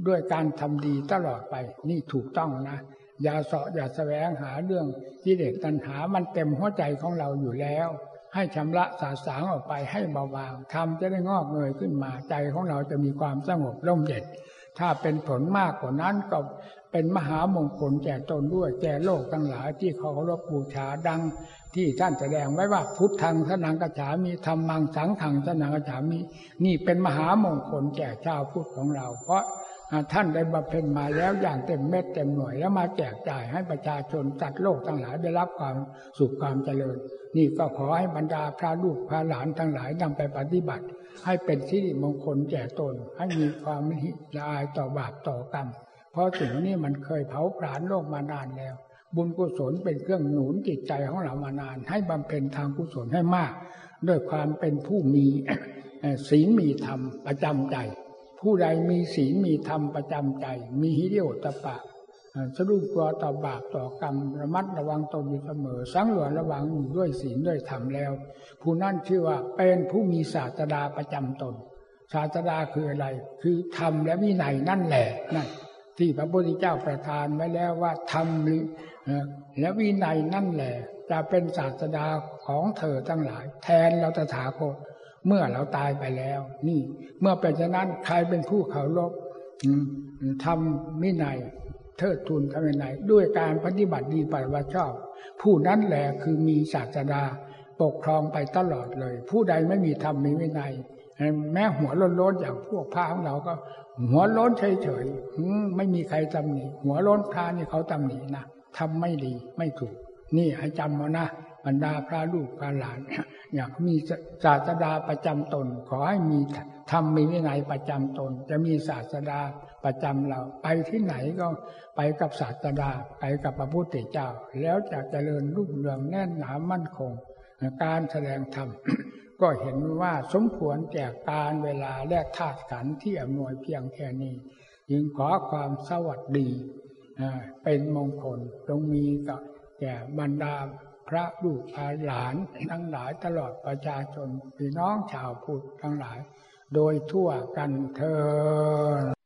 ด้วยการทำดีตลอดไปนี่ถูกต้องนะอย่าเสาะอย่าแสวงหาเรื่องกิเลสตัณหามันเต็มหัวใจของเราอยู่แล้ว ให้ชำระสาสางออกไปให้เบาบางทำจะได้งอกเงยขึ้นมาใจของเราจะมีความสงบร่มเย็นถ้าเป็นผลมากกว่านั้นก็ เป็นมหามงคลแก่ตนด้วยแก่โลกทั้งหลายที่เขาเคารพบูชาดัง ที่ท่านแสดงไว้ว่าพุทธังสนังกระฉามีธรรมังสังขังสนังกระฉามีนี่เป็นมหามงคลแก่ชาวพุทธของเรา เพราะท่านได้บำเพ็ญมาแล้วอย่างเต็มเม็ดเต็มหน่วยแล้วมาแจกจ่ายให้ประชาชนจัดโลกทั้งหลายได้รับความสุขความเจริญ นี่ก็ขอให้บรรดาพระลูกพระหลานทั้งหลายนำไปปฏิบัติ ให้เป็นสิริมงคลแก่ตน ให้มีความมิละอายต่อบาปต่อกรรม ราะสิ่งนี้มันเคยเผาผลาญโลกมานานแล้ว บุญกุศลเป็นเครื่องหนุนจิตใจของเรามานาน ให้บำเพ็ญทางกุศลให้มาก ด้วยความเป็นผู้มีศีลมีธรรมประจำใจ ผู้ใดมีศีลมีธรรมประจำใจ มีฮิริโอตปะสรุปตัวต่อบาปต่อกรรมระมัดระวังตนอยู่เสมอ สังวรระวังด้วยศีลด้วยธรรมแล้ว ผู้นั้นชื่อว่าเป็นผู้มีศาสดาประจำตน ศาสดาคืออะไร คือธรรมและวินัยนั่นแหละนั่น ที่พระพุทธเจ้าประทานไว้แล้วว่าธรรมและวินัยนั่นแหละ จะเป็นศาสดาของเธอทั้งหลาย แทนเราตถาคตเมื่อเราตายไปแล้ว นี่ เมื่อเป็นฉะนั้นใครเป็นผู้เขาลบทำมินัยเทิดทูนทำมินัยด้วยการปฏิบัติดีปฏิบัติชอบ ผู้นั้นแหละคือมีศาสดาปกครองไปตลอดเลย ผู้ใดไม่มีธรรมมีวินัยแม้หัวล้นๆอย่างพวกพระของเราก็ หัวล้นเฉยๆไม่มีใครตำหนิหัวล้นพระนี่เขาตำหนินะทำไม่ดีไม่ถูก นี่ให้จำเอานะบรรดาพระลูกพระหลาน อยากมีศาสดาประจำตน ขอให้มีทำมีวินัยประจำตน จะมีศาสดาประจำเรา ไปที่ไหนก็ไปกับศาสดาไปกับพระพุทธเจ้า แล้วจะเจริญรุ่งเรืองแน่นหนามั่นคง การแสดงธรรม ก็เห็นว่าสมควรแก่การเวลาและธาตุขันธ์ที่อำนวยเพียงแค่นี้ยิงขอความสวัสดีเป็นมงคลจงมีกับแก่บรรดาพระลูกหลานทั้งหลายตลอดประชาชนพี่น้องชาวพุทธทั้งหลาย โดยทั่วกันเธอ